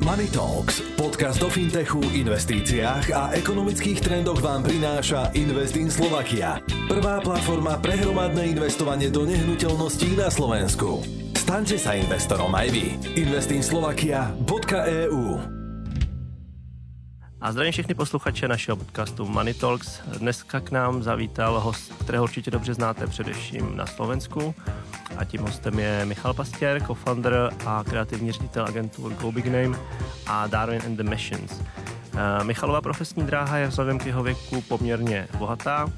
Money Talks, podcast o fintechu, investíciách a ekonomických trendoch vám prináša Invest in Slovakia. Prvá platforma pre hromadné investovanie do nehnuteľností na Slovensku. Staňte sa investorom aj vy. investinslovakia.eu A zdravím všechny posluchače našeho podcastu Money Talks. Dneska k nám zavítal host, kterého určitě dobře znáte především na Slovensku a tím hostem je Michal Pastěr, co-founder a kreativní ředitel agentur Go Big Name a Darwin and the Machines. Eh, Michalova profesní dráha je vzhledem k jeho věku poměrně bohatá.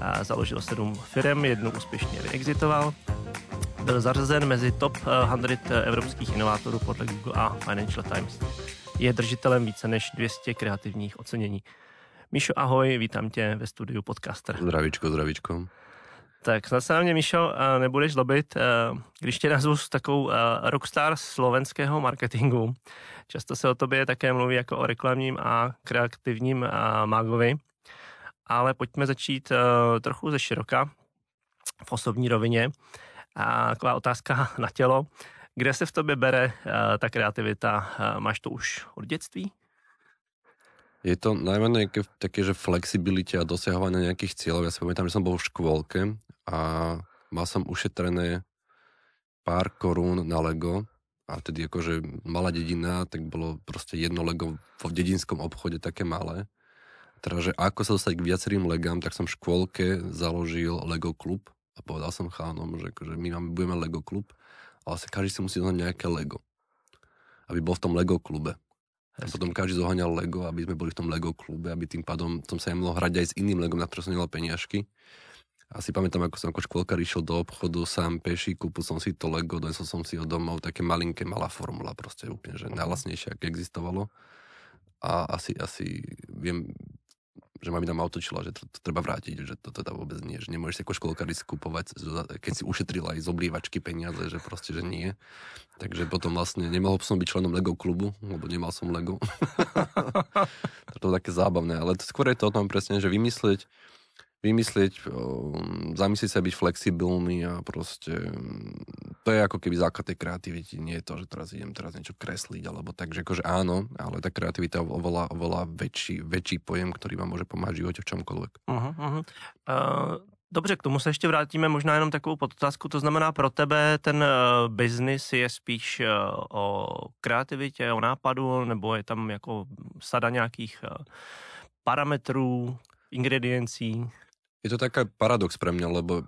Eh, Založil sedm firm, jednu úspěšně vyexitoval. Byl zařazen mezi top 100 evropských inovátorů podle Google a Financial Times. Je držitelem více než 200 kreativních ocenění. Míšo, ahoj, vítám tě ve studiu Podcaster. Zdravíčko, zdravíčko. Tak snad se na mě, Míšo, eh, nebudeš zlobit, eh, když tě nazvu s takovou eh, rockstar slovenského marketingu. Často se o tobě také mluví jako o reklamním a kreativním mágovi, ale pojďme začít trochu ze široka v osobní rovině. A taková otázka na tělo. Kde se v tobě bere ta kreativita? Máš to už od dětství? Je to najmenej také, že flexibilite a dosahovanie nejakých cieľov. Ja si pamätám, že som bol v škôlke a mal som ušetrené pár korún na Lego a vtedy akože malá dedina, tak bolo proste jedno Lego v dedinskom obchode také malé. Teda, že ako sa dostať k viacerým legám, tak som v škôlke založil Lego klub a povedal som chánom, že akože my máme, budeme Lego klub, ale sa každý si musí zohnať nejaké Lego. Aby bol v tom Lego klube. A potom každý zoháňal Lego, aby sme boli v tom Lego klube, aby tým pádom som sa aj mohol hrať aj s iným Legom, na ktoré som nemal peniažky. A si pamätám, ako som ako škôlkar išiel do obchodu sám peši, kúpil som si to Lego, donesol som si ho domov, také malinké, malá formula, proste úplne, že najlasnejšie, aké existovalo. A asi, asi viem, že mami nám otočila, že to, to treba vrátiť, že to teda vôbec nie, že nemôžeš si ako školkár skupovať, keď si ušetril aj z oblievačky peniaze, že proste, že nie. Takže potom vlastne nemohol som byť členom Lego klubu, lebo nemal som Lego. to bolo také zábavné, ale skôr je to o tom presne, že vymyslieť, vymyslieť, zamyslieť sa byť flexibilný a proste mm, to je ako keby základ tej kreativity. Nie je to, že teraz idem teraz niečo kresliť alebo tak, že akože áno, ale tá kreativita je oveľa, oveľa väčší, väčší pojem, ktorý vám môže pomáhať v živote v čomkoľvek. Uh-huh, uh-huh. Uh... Dobře, k tomu se ještě vrátíme, možná jenom takovou podotázku, to znamená pro tebe ten uh, biznis je spíš uh, o kreativitě, o nápadu, nebo je tam jako sada nějakých parametrů, ingrediencií? Je to taká paradox pre mňa, lebo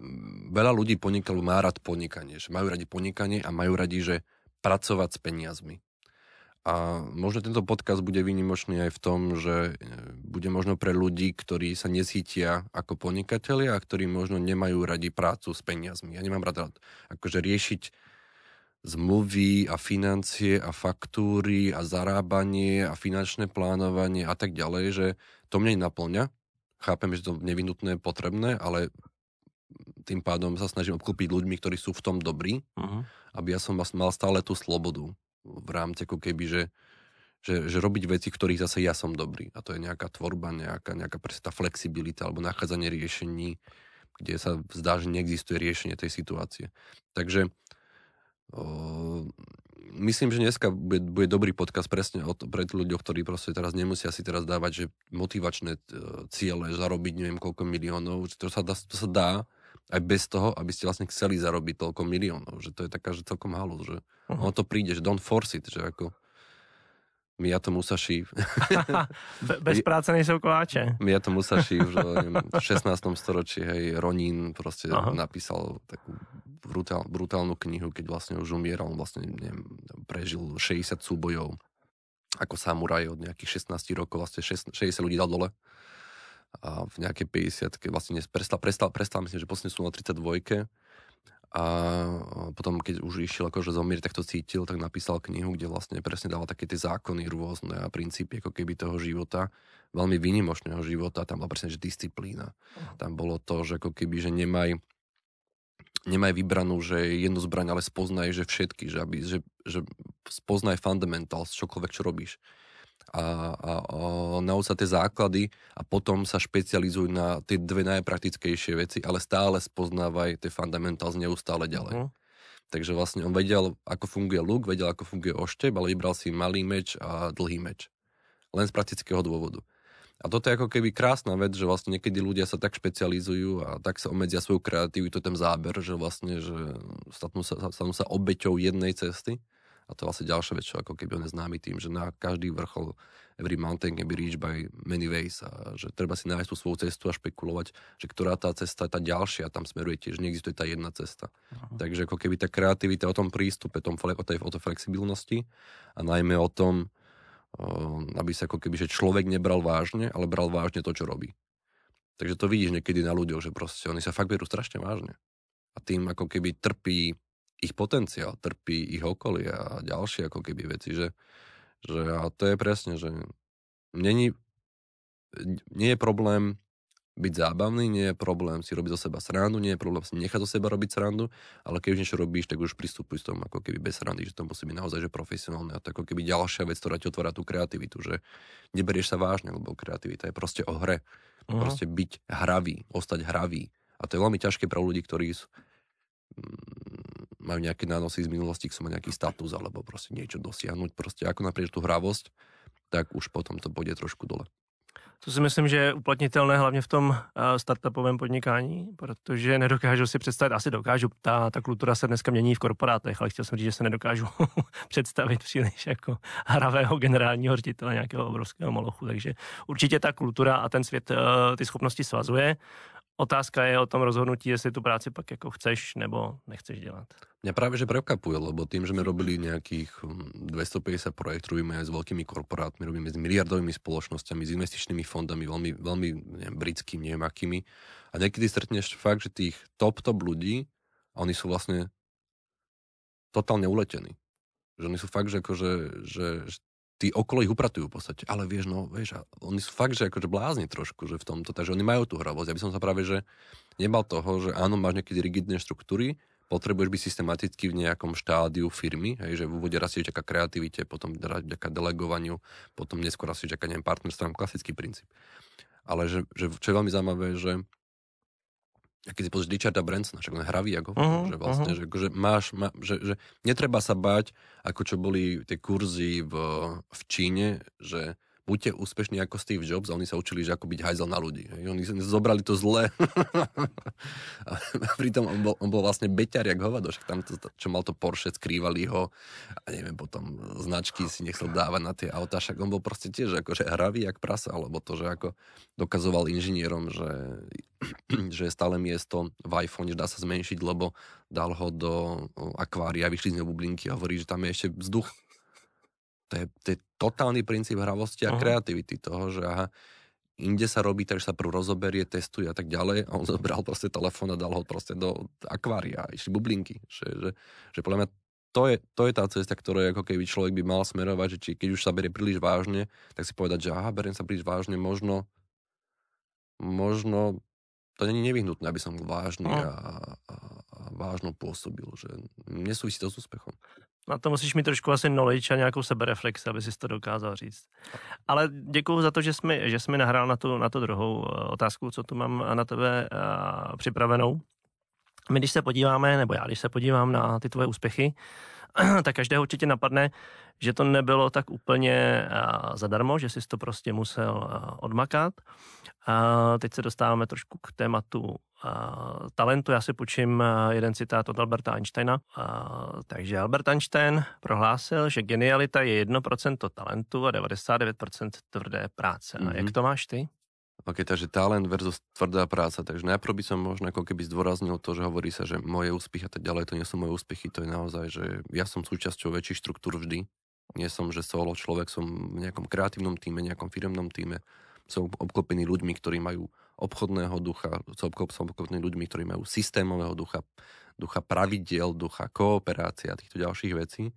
veľa ľudí podnikalo má rád podnikanie, že majú radi podnikanie a majú radi, že pracovať s peniazmi. A možno tento podcast bude výnimočný aj v tom, že e, bude možno pre ľudí, ktorí sa nesítia ako podnikatelia a ktorí možno nemajú radi prácu s peniazmi. Ja nemám rád akože riešiť zmluvy a financie a faktúry a zarábanie a finančné plánovanie a tak ďalej, že to mne naplňa chápem, že to je nevinutné, potrebné, ale tým pádom sa snažím obklopiť ľuďmi, ktorí sú v tom dobrí, uh-huh. aby ja som mal stále tú slobodu v rámci ako keby, že, že, že robiť veci, v ktorých zase ja som dobrý. A to je nejaká tvorba, nejaká, nejaká tá flexibilita alebo nachádzanie riešení, kde sa zdá, že neexistuje riešenie tej situácie. Takže o, myslím, že dneska bude, bude dobrý podcast presne o to, pre ľuďoch, ktorí proste teraz nemusia si teraz dávať, že motivačné e, ciele, zarobiť neviem koľko miliónov, že to sa dá, to sa dá aj bez toho, aby ste vlastne chceli zarobiť toľko miliónov, že to je taká, že celkom halu, že uh-huh. ono to príde, že don't force it, že ako Miyato Musashi. Bez práce nejsou koláče. Miyato Musashi už v 16. storočí, hej, Ronin proste Aha. napísal takú brutál, brutálnu knihu, keď vlastne už umieral, on vlastne neviem, prežil 60 súbojov ako samuraj od nejakých 16 rokov, vlastne 60 ľudí dal dole a v nejakej 50 vlastne prestal, prestal, prestal myslím, že posledne sú na 32 a potom, keď už išiel akože zomrieť, tak to cítil, tak napísal knihu, kde vlastne presne dával také tie zákony rôzne a princípy ako keby toho života, veľmi výnimočného života, tam bola presne, že disciplína. Tam bolo to, že ako keby, že nemaj, nemaj vybranú, že jednu zbraň, ale spoznaj, že všetky, že, aby, že, že spoznaj fundamentals, čokoľvek, čo robíš a, a, a nauč sa tie základy a potom sa špecializuj na tie dve najpraktickejšie veci, ale stále spoznávaj tie fundamentals neustále ďalej. Uh-huh. Takže vlastne on vedel, ako funguje luk, vedel, ako funguje oštep, ale vybral si malý meč a dlhý meč. Len z praktického dôvodu. A toto je ako keby krásna vec, že vlastne niekedy ľudia sa tak špecializujú a tak sa obmedzia svoju kreativitu, ten záber, že vlastne, že stanú sa, stanú sa obeťou jednej cesty. A to je vlastne ďalšia vec, čo ako keby on je známy tým, že na každý vrchol every mountain can be reached by many ways a že treba si nájsť tú svoju cestu a špekulovať, že ktorá tá cesta je tá ďalšia, tam smeruje tiež, neexistuje tá jedna cesta. Uh-huh. Takže ako keby tá kreativita o tom prístupe, tom, o, tej, o tej flexibilnosti a najmä o tom, aby sa ako keby, že človek nebral vážne, ale bral vážne to, čo robí. Takže to vidíš niekedy na ľuďoch, že proste oni sa fakt berú strašne vážne. A tým ako keby trpí ich potenciál, trpí ich okolie a ďalšie ako keby veci, že, že a to je presne, že není, nie je problém byť zábavný, nie je problém si robiť zo seba srandu, nie je problém si nechať zo seba robiť srandu, ale keď už niečo robíš, tak už pristupuj s tom ako keby bez srandy, že to musí byť naozaj že profesionálne a to ako keby ďalšia vec, ktorá ti otvára tú kreativitu, že neberieš sa vážne, lebo kreativita je proste o hre. Uh-huh. Proste byť hravý, ostať hravý. A to je veľmi ťažké pre ľudí, ktorí sú, majú nejaké nánosy z minulosti, chcú mať nejaký status alebo proste niečo dosiahnuť. Proste ako napriek tú hravosť, tak už potom to bude trošku dole. To si myslím, že je uplatnitelné hlavně v tom eh, startupovém podnikání, protože nedokážu si představit, asi dokážu, ta, ta kultura se dneska mění v korporátech, ale chtěl jsem říct, že se nedokážu představit příliš jako hravého generálního ředitele nějakého obrovského molochu, takže určitě ta kultura a ten svět eh, ty schopnosti svazuje Otázka je o tom rozhodnutí, jestli tu práci pak jako chceš nebo nechceš dělat. Mňa práve že prekvapuje, lebo tým, že my robili nejakých 250 hm, projektov, robíme aj s veľkými korporátmi, robíme s miliardovými spoločnosťami, s investičnými fondami, veľmi, veľmi neviem, britskými, neviem akými. A niekedy stretneš fakt, že tých top-top ľudí, a oni sú vlastne totálne uletení. Že oni sú fakt, že, akože, že, že tí okolo ich upratujú v podstate. Ale vieš, no, vieš, oni sú fakt, že akože blázni trošku, že v tomto, takže oni majú tú hravosť. Ja by som sa práve, že nebal toho, že áno, máš niekedy rigidné štruktúry, potrebuješ byť systematicky v nejakom štádiu firmy, hej, že v úvode si vďaka kreativite, potom vďaka delegovaniu, potom neskôr asi vďaka neviem, partnerstvom, klasický princíp. Ale že, že, čo je veľmi zaujímavé, že a keď si pozrieš Richarda Bransona, však on hravý ako, uh-huh, že vlastne, uh-huh. že, že máš, má, že, že netreba sa bať, ako čo boli tie kurzy v, v Číne, že buďte úspešní ako Steve Jobs a oni sa učili, že ako byť hajzel na ľudí. Hej. Oni zobrali to zle. a pritom on bol, on bol vlastne beťar jak hovado, však tam to, čo mal to Porsche, skrývali ho a neviem, potom značky si nechcel dávať na tie autá, však on bol proste tiež akože hravý jak prasa, alebo to, že ako dokazoval inžinierom, že, že je stále miesto v iPhone, že dá sa zmenšiť, lebo dal ho do akvária, vyšli z neho bublinky a hovorí, že tam je ešte vzduch to je, to je totálny princíp hravosti a uh-huh. kreativity toho, že aha, inde sa robí, takže sa prv rozoberie, testuje a tak ďalej a on zobral proste telefón a dal ho proste do akvária, išli bublinky. Že, že, že podľa mňa to je, to je tá cesta, ktorá ako keby človek by mal smerovať, že či keď už sa berie príliš vážne, tak si povedať, že aha, beriem sa príliš vážne, možno možno to není nevyhnutné, aby som vážny no. a, a, a vážno pôsobil, že nesúvisí to s úspechom. Na to musíš mít trošku asi knowledge a nějakou sebereflex, aby si to dokázal říct. Ale děkuji za to, že jsi mi, že jsi mi nahrál na tu, na tu druhou eh, otázku, co tu mám na tebe uh, připravenou. My když se podíváme, nebo já když se podívám na ty tvoje úspěchy, tak každého určitě napadne, že to nebylo tak úplně uh, zadarmo, že jsi to prostě musel odmakat. Uh, teď se dostáváme trošku k tématu talentu. Já si počím jeden citát od Alberta Einsteina. Takže Albert Einstein prohlásil, že genialita je 1% talentu a 99% tvrdé práce. Mm-hmm. A jak mhm. to máš ty? Ok, takže talent versus tvrdá práca. Takže najprv by som možno ako keby zdôraznil to, že hovorí sa, že moje úspechy a tak ďalej, to nie sú moje úspechy, to je naozaj, že ja som súčasťou väčších štruktúr vždy. Nie som, že solo človek, som v nejakom kreatívnom týme, nejakom firemnom týme. Som obklopený ľuďmi, ktorí majú obchodného ducha, som obklopený ľuďmi, ktorí majú systémového ducha, ducha pravidiel, ducha kooperácie a týchto ďalších vecí.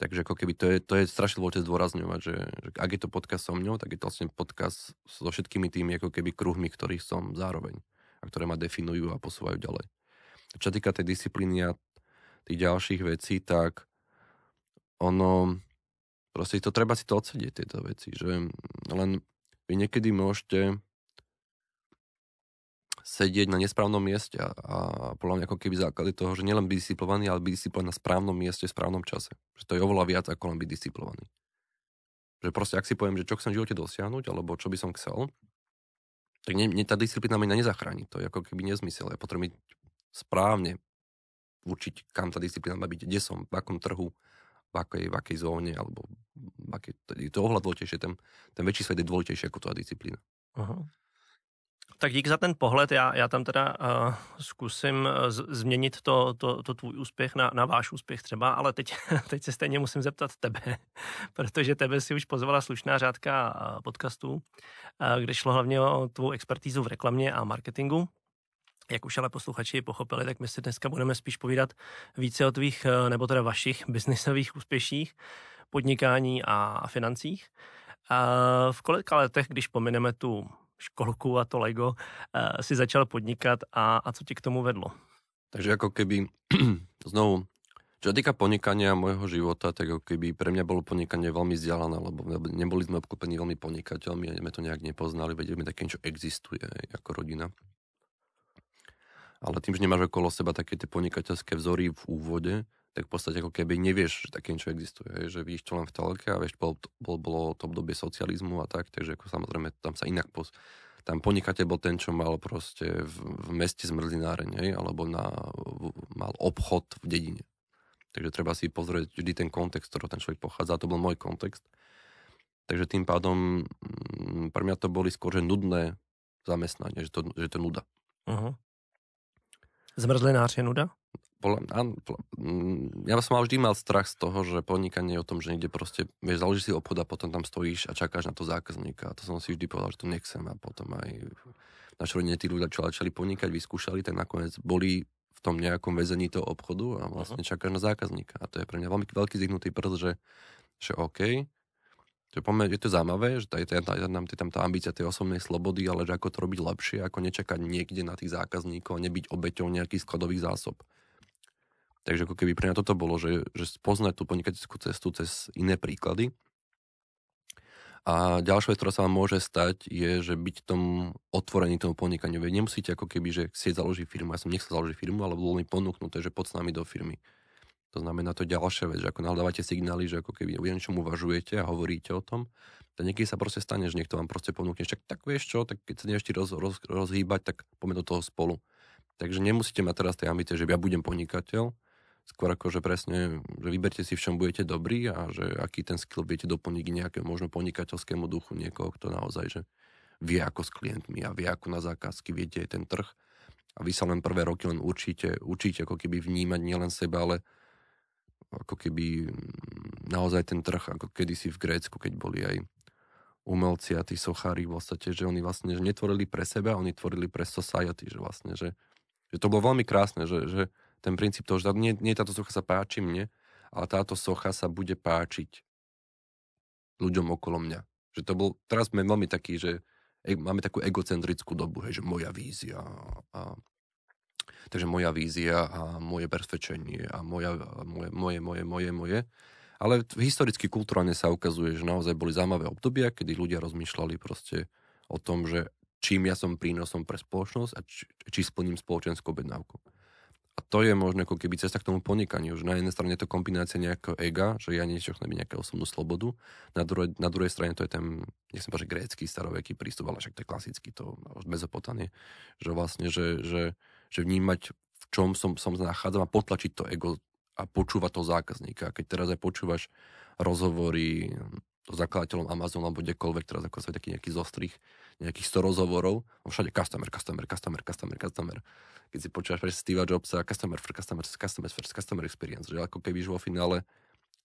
Takže ako keby to je, to je strašne dôležité zdôrazňovať, že, že ak je to podcast so mňou, tak je to vlastne podcast so všetkými tými ako keby kruhmi, ktorých som zároveň a ktoré ma definujú a posúvajú ďalej. Čo týka tej disciplíny a tých ďalších vecí, tak ono, proste to treba si to odsedieť, tieto veci, že len vy niekedy môžete sedieť na nesprávnom mieste a, a podľa mňa ako keby základy toho, že nielen byť disciplinovaný, ale byť disciplinovaný na správnom mieste v správnom čase. Že to je oveľa viac ako len byť disciplinovaný. Že proste, ak si poviem, že čo chcem v živote dosiahnuť, alebo čo by som chcel, tak nie, nie, tá disciplína ma nezachráni. To je ako keby nezmysel. Ja potrebujem správne určiť, kam tá disciplína má byť, kde som, v akom trhu, v akej, v akej zóne, alebo v akej, to je to oveľa dôležitejšie, ten, ten väčší svet je dôležitejší ako tá disciplína. Uh-huh. Tak dík za ten pohled. Já, já tam teda uh, zkusím z, změnit to, to, to tvůj úspěch na, na váš úspěch třeba, ale teď, teď se stejně musím zeptat tebe, protože tebe si už pozvala slušná řádka podcastů, uh, kde šlo hlavně o tvou expertízu v reklamě a marketingu. Jak už ale posluchači pochopili, tak my si dneska budeme spíš povídat více o tvých, nebo teda vašich biznisových úspěších, podnikání a financích. V kolika letech, když pomineme tu školku a to Lego, eh, si začal podnikat a, a co ti k tomu vedlo? Takže ako keby znovu, čo sa týka podnikania môjho života, tak ako keby pre mňa bolo podnikanie veľmi vzdialené, lebo neboli sme obklopení veľmi podnikateľmi a sme to nejak nepoznali, vedeli sme také niečo existuje ako rodina. Ale tým, že nemáš okolo seba také tie podnikateľské vzory v úvode, tak v podstate ako keby nevieš, že také niečo existuje, že vidíš to len v telke a vieš, bolo, bolo, bolo to obdobie socializmu a tak, takže ako samozrejme tam sa inak pos... Tam podnikateľ bol ten, čo mal proste v, v meste zmrzlináreň, alebo na, v, mal obchod v dedine. Takže treba si pozrieť vždy ten kontext, ktorý ten človek pochádza. To bol môj kontext. Takže tým pádom mm, pre mňa to boli skôr, že nudné zamestnanie, že to, že to nuda. Uh-huh. Zmrzlinář je nuda? Mm, ja som mal vždy mal strach z toho, že podnikanie je o tom, že niekde proste, vieš, založíš si obchod a potom tam stojíš a čakáš na to zákazníka. A to som si vždy povedal, že to nechcem a potom aj naši rodine tí ľudia, čo začali podnikať, vyskúšali, tak nakoniec boli v tom nejakom väzení toho obchodu a vlastne čakáš na zákazníka. A to je pre mňa veľmi veľký zdihnutý prst, že, že OK, je, pomer, je to zaujímavé, že je, je, je tam tá ambícia tej osobnej slobody, ale že ako to robiť lepšie, ako nečakať niekde na tých zákazníkov a nebyť obeťou nejakých skladových zásob. Takže ako keby pre mňa toto bolo, že, že spoznať tú podnikateľskú cestu cez iné príklady. A ďalšia vec, ktorá sa vám môže stať, je, že byť tom otvorený tomu podnikaniu. Veď nemusíte ako keby, že chcieť založiť firmu. Ja som nechcel založiť firmu, ale bolo mi ponúknuté, že poď s nami do firmy. To znamená to ďalšia vec, že ako nahľadávate signály, že ako keby o niečom uvažujete a hovoríte o tom, tak niekedy sa proste stane, že niekto vám proste ponúkne, však tak vieš čo, tak keď sa nevieš roz, roz, rozhýbať, tak poďme do toho spolu. Takže nemusíte mať teraz tej ambície, že ja budem podnikateľ, skôr ako, že presne, že vyberte si, v čom budete dobrí a že aký ten skill viete doplniť k nejakému možno podnikateľskému duchu niekoho, kto naozaj, že vie ako s klientmi a vie ako na zákazky, viete ten trh. A vy sa len prvé roky len určite, určite ako keby vnímať nielen seba, ale ako keby mm, naozaj ten trh, ako kedysi v Grécku, keď boli aj umelci a tí sochári v podstate, že oni vlastne že netvorili pre seba, oni tvorili pre society, že vlastne, že, že to bolo veľmi krásne, že, že ten princíp toho, že nie, nie táto socha sa páči mne, ale táto socha sa bude páčiť ľuďom okolo mňa. Že to bol, teraz sme veľmi taký, že e, máme takú egocentrickú dobu, hej, že moja vízia a takže moja vízia a moje presvedčenie a moja, moje, moje, moje, moje, moje. Ale historicky, kulturálne sa ukazuje, že naozaj boli zaujímavé obdobia, kedy ľudia rozmýšľali proste o tom, že čím ja som prínosom pre spoločnosť a či, či splním spoločenskú objednávku. A to je možno ako keby cesta k tomu podnikaniu, že na jednej strane je to kombinácia nejakého ega, že ja niečo chcem nejakú osobnú slobodu, na druhej, na druhej strane to je ten, nechcem povedať, grécky staroveký prístup, ale však to je klasický, to už bezopotanie, že vlastne, že, že, že vnímať, v čom som, som nachádzam a potlačiť to ego a počúvať toho zákazníka. Keď teraz aj počúvaš rozhovory so zakladateľom Amazon alebo kdekoľvek, teraz ako sa taký nejaký zostrých, nejakých 100 rozhovorov, všade customer, customer, customer, customer, customer keď si počúvaš pre Steve Jobsa, customer for customer, customer first, customer experience, že ako keby vo finále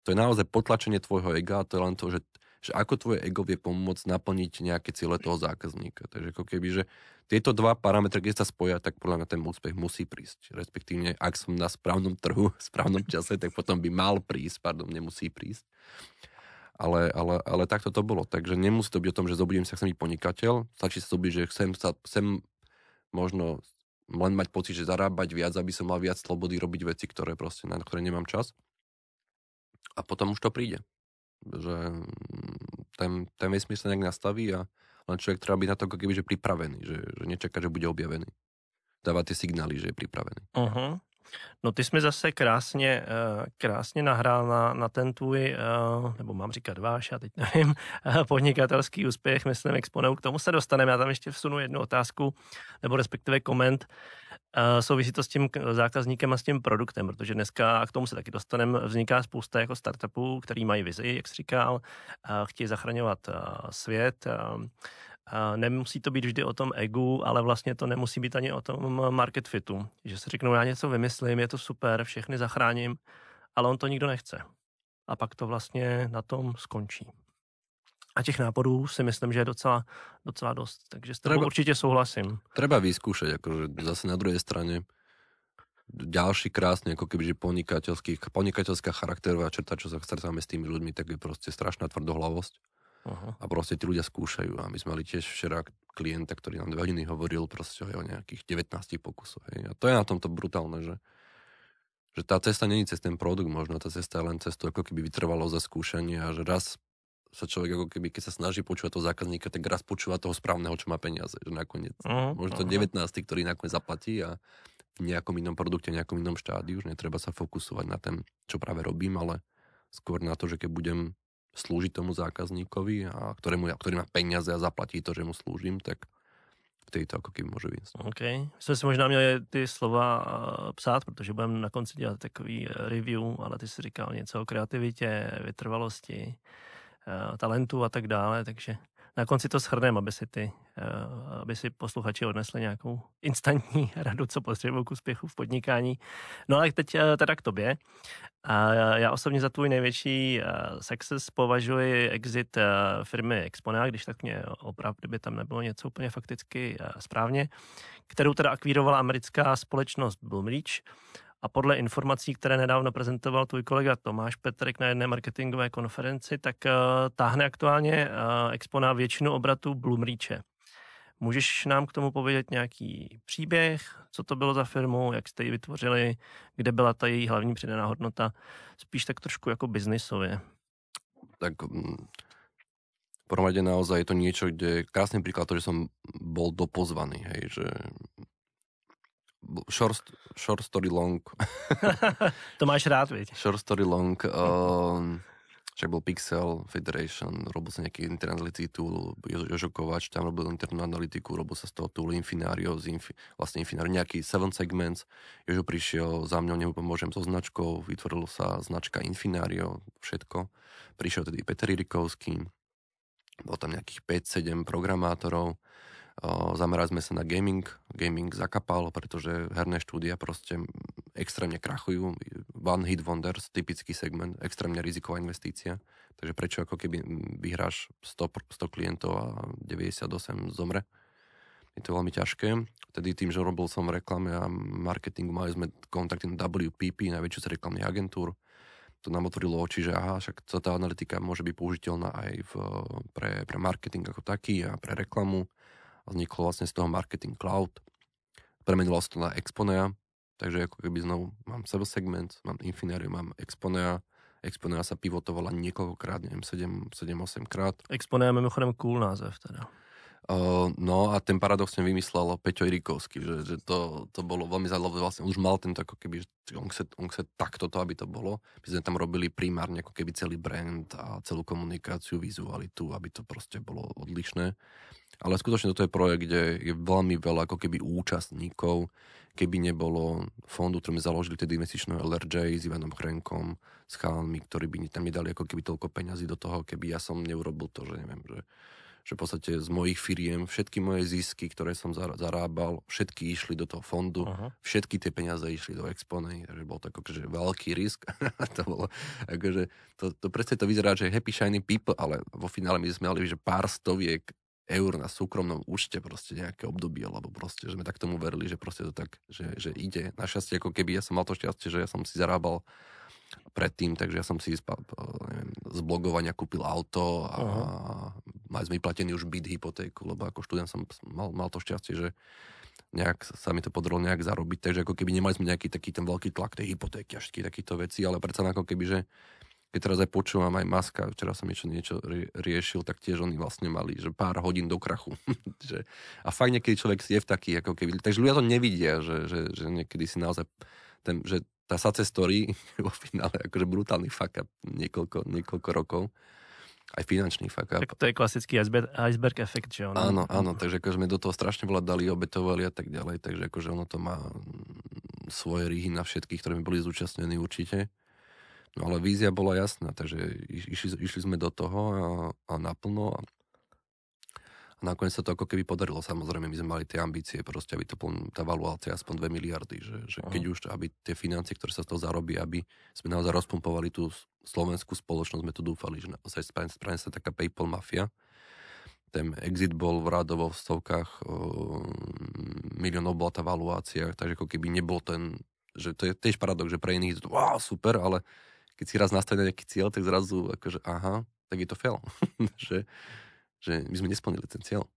to je naozaj potlačenie tvojho ega, to je len to, že, že ako tvoje ego vie pomôcť naplniť nejaké ciele toho zákazníka. Takže ako keby, že tieto dva parametre, keď sa spoja, tak podľa mňa ten úspech musí prísť. Respektívne, ak som na správnom trhu, v správnom čase, tak potom by mal prísť, pardon, nemusí prísť. Ale, ale, ale takto to bolo. Takže nemusí to byť o tom, že zobudím sa, chcem byť podnikateľ. Stačí sa zobudiť, že chcem, sa, chcem možno len mať pocit, že zarábať viac, aby som mal viac slobody robiť veci, ktoré proste, na ktoré nemám čas. A potom už to príde. Že ten, ten vesmír sa nejak nastaví a len človek treba byť na to ako keby, že pripravený, že, že nečaká, že bude objavený. dává tie signály, že je připravený. Uh-huh. No ty jsi mi zase krásně, eh, krásně nahrál na, na ten tvůj, eh, nebo mám říkat váš, já teď nevím, podnikatelský úspěch, myslím, Exponou. K tomu se dostaneme. Já tam ještě vsunu jednu otázku, nebo respektive koment. Souvisí to s tím zákazníkem a s tím produktem, protože dneska, a k tomu se taky dostaneme, vzniká spousta jako startupů, který mají vizi, jak jsi říkal, chtějí zachraňovat svět, nemusí to být vždy o tom egu, ale vlastně to nemusí být ani o tom market fitu. Že si řeknou, já něco vymyslím, je to super, všechny zachráním, ale on to nikdo nechce. A pak to vlastně na tom skončí. A těch nápadů si myslím, že je docela, docela dost. Takže s tebou určitě souhlasím. Treba vyskúšať, akože zase na druhej strane ďalší krásny, ako keby, že podnikateľská charakterová črta, čo sa stretáme s tými ľuďmi, tak je proste strašná tvrdohlavosť. Aha. A proste tí ľudia skúšajú. A my sme mali tiež včera klienta, ktorý nám dve hodiny hovoril proste o nejakých 19 pokusoch. Hej. A to je na tomto brutálne, že, že tá cesta není cez ten produkt možno, tá cesta je len cestu ako keby vytrvalo za skúšanie a že raz sa človek ako keby, keď sa snaží počúvať toho zákazníka, tak raz počúva toho správneho, čo má peniaze. Že nakoniec, uh-huh, možno to uh-huh. 19, ktorý nakoniec zaplatí a v nejakom inom produkte, nejakom inom štádiu, už netreba sa fokusovať na ten, čo práve robím, ale skôr na to, že keď budem slúžiť tomu zákazníkovi a ktorému, ktorý má peniaze a zaplatí to, že mu slúžim, tak který to jako keby může víc. OK. Jsme si možná měli ty slova uh, psát, protože budeme na konci dělat takový uh, review, ale ty si říkal něco o kreativitě, vytrvalosti, uh, talentu a tak dále, takže na konci to shrneme, aby si ty, aby si posluchači odnesli nějakou instantní radu, co potřebují k úspěchu v podnikání. No ale teď uh, teda k tobě. Já osobně za tvůj největší uh, success považuji exit firmy Exponia, když tak mě opravdu, kdyby tam nebylo něco úplně fakticky správně, kterou teda akvírovala americká společnost Bloomreach. A podle informací, které nedávno prezentoval tvůj kolega Tomáš Petrek na jedné marketingové konferenci, tak uh, táhne aktuálně uh, Expona většinu obratů Bloomreache. Můžeš nám k tomu povědět nějaký příběh, co to bylo za firmu, jak jste ji vytvořili, kde byla ta její hlavní přidaná hodnota, spíš tak trošku jako biznisově. Tak mm, v prvom rade naozaj je to niečo, kde krásny príklad to, že som bol dopozvaný, hej, že short, short story long. to máš rád, viď? Short story long. Um, však bol Pixel Federation, robil sa nejaký analytiky tool, Jožo Kovač tam robil internú analytiku, robil sa z toho tool Infinario, z Infi, vlastne Infinario, nejaký 7 segments. Jožo prišiel za mňou, nemu pomôžem so značkou, vytvoril sa značka Infinario, všetko. Prišiel tedy Peter Irikovský, bol tam nejakých 5-7 programátorov, Zamerali sme sa na gaming. Gaming zakapal, pretože herné štúdia proste extrémne krachujú. One hit wonders, typický segment, extrémne riziková investícia. Takže prečo ako keby vyhráš 100, 100 klientov a 98 zomre? Je to veľmi ťažké. Tedy tým, že robil som reklame a marketingu, mali sme kontakty na WPP, najväčšiu z reklamných agentúr. To nám otvorilo oči, že aha, však tá analytika môže byť použiteľná aj v, pre, pre marketing ako taký a pre reklamu vzniklo vlastne z toho marketing cloud. Premenilo sa to na Exponea, takže ako keby znovu mám server segment, mám Infinerium, mám Exponea, Exponea sa pivotovala niekoľkokrát, neviem, 7-8 krát. Exponea je mimochodem cool název teda. Uh, no a ten paradoxne vymyslel Peťo Irikovský, že, že to, to bolo veľmi zaujímavé, vlastne už mal tento ako keby, on chce, on chce takto to, aby to bolo. My sme tam robili primárne ako keby celý brand a celú komunikáciu, vizualitu, aby to proste bolo odlišné. Ale skutočne toto je projekt, kde je veľmi veľa ako keby účastníkov, keby nebolo fondu, ktorý sme založili tedy investičného LRJ s Ivanom Chrenkom, s chalami, ktorí by tam nedali ako keby toľko peňazí do toho, keby ja som neurobil to, že neviem, že, že v podstate z mojich firiem všetky moje zisky, ktoré som zarábal, všetky išli do toho fondu, Aha. všetky tie peniaze išli do Exponej, takže bol to akože veľký risk. to bolo, akože, to, to presne to vyzerá, že happy shiny people, ale vo finále my sme mali, že pár stoviek eur na súkromnom účte proste nejaké obdobie, alebo proste, že sme tak tomu verili, že proste to tak, že, že ide. Našťastie, ako keby ja som mal to šťastie, že ja som si zarábal predtým, takže ja som si neviem, z blogovania kúpil auto a uh-huh. mali sme vyplatený už byt, hypotéku, lebo ako študent som mal, mal to šťastie, že nejak sa mi to podarilo nejak zarobiť, takže ako keby nemali sme nejaký taký ten veľký tlak tej hypotéky a všetky takýto veci, ale predsa ako keby, že keď teraz aj počúvam aj Maska, včera som niečo, niečo riešil, tak tiež oni vlastne mali, že pár hodín do krachu. že, a fajne, keď človek je v taký, ako keby, takže ľudia to nevidia, že, že, že niekedy si naozaj, ten, že tá success story vo finále akože brutálny fuck up niekoľko, niekoľko rokov aj finančný fuck up. Tak to je klasický iceberg, iceberg efekt, že ono? Áno, áno, takže akože sme do toho strašne veľa dali, obetovali a tak ďalej, takže akože ono to má mm, svoje rýhy na všetkých, ktorí boli zúčastnení určite. No ale vízia bola jasná, takže išli, išli sme do toho a, a naplno a a nakoniec sa to ako keby podarilo. Samozrejme, my sme mali tie ambície, proste, aby to pln, tá valuácia aspoň 2 miliardy, že, že keď už, aby tie financie, ktoré sa z toho zarobí, aby sme naozaj rozpumpovali tú slovenskú spoločnosť, sme tu dúfali, že naozaj správne sa taká PayPal mafia. Ten exit bol v rádovo v stovkách miliónov bola tá valuácia, takže ako keby nebol ten, že to je tiež paradox, že pre iných je to wow, super, ale keď si raz nastaví nejaký cieľ, tak zrazu akože aha, tak je to fail. že, že my sme nesplnili ten cieľ.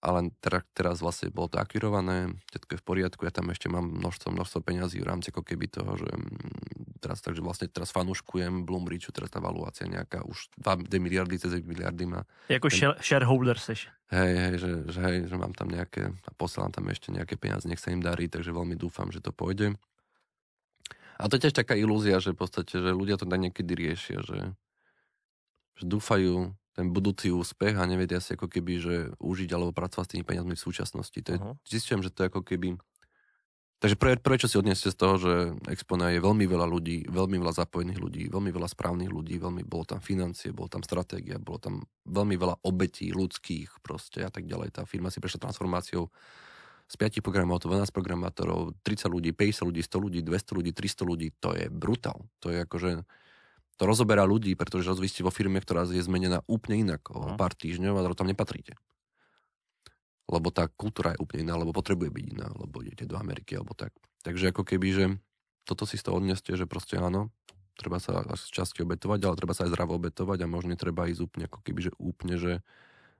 Ale teraz, teraz vlastne bolo to akvirované, všetko je v poriadku, ja tam ešte mám množstvo, množstvo peňazí v rámci ako keby toho, že mm, teraz, takže vlastne teraz fanúškujem Bloomridge, teraz tá valuácia nejaká, už 2 miliardy, cez miliardy má. Jako ten, shareholder seš. Hej, hej, že, že, hej, že mám tam nejaké, a posielam tam ešte nejaké peniaze, nech sa im darí, takže veľmi dúfam, že to pôjde. A to je tiež taká ilúzia, že v podstate, že ľudia to tak niekedy riešia, že, že dúfajú, ten budúci úspech a nevedia si ako keby, že užiť alebo pracovať s tými peniazmi v súčasnosti. To je, uh-huh. Zistujem, že to je ako keby... Takže prvé, prvé, čo si odnieste z toho, že Expona je veľmi veľa ľudí, veľmi veľa zapojených ľudí, veľmi veľa správnych ľudí, veľmi bolo tam financie, bolo tam stratégia, bolo tam veľmi veľa obetí ľudských proste a tak ďalej. Tá firma si prešla transformáciou z 5 programátorov, 12 programátorov, 30 ľudí, 50 ľudí, 100 ľudí, 200 ľudí, 300 ľudí, to je brutál. To je akože to rozoberá ľudí, pretože vy ste vo firme, ktorá je zmenená úplne inak o pár týždňov a tam nepatríte. Lebo tá kultúra je úplne iná, lebo potrebuje byť iná, lebo idete do Ameriky alebo tak. Takže ako keby, že toto si z toho odneste, že proste áno, treba sa z časti obetovať, ale treba sa aj zdravo obetovať a možno treba ísť úplne ako keby, že úplne, že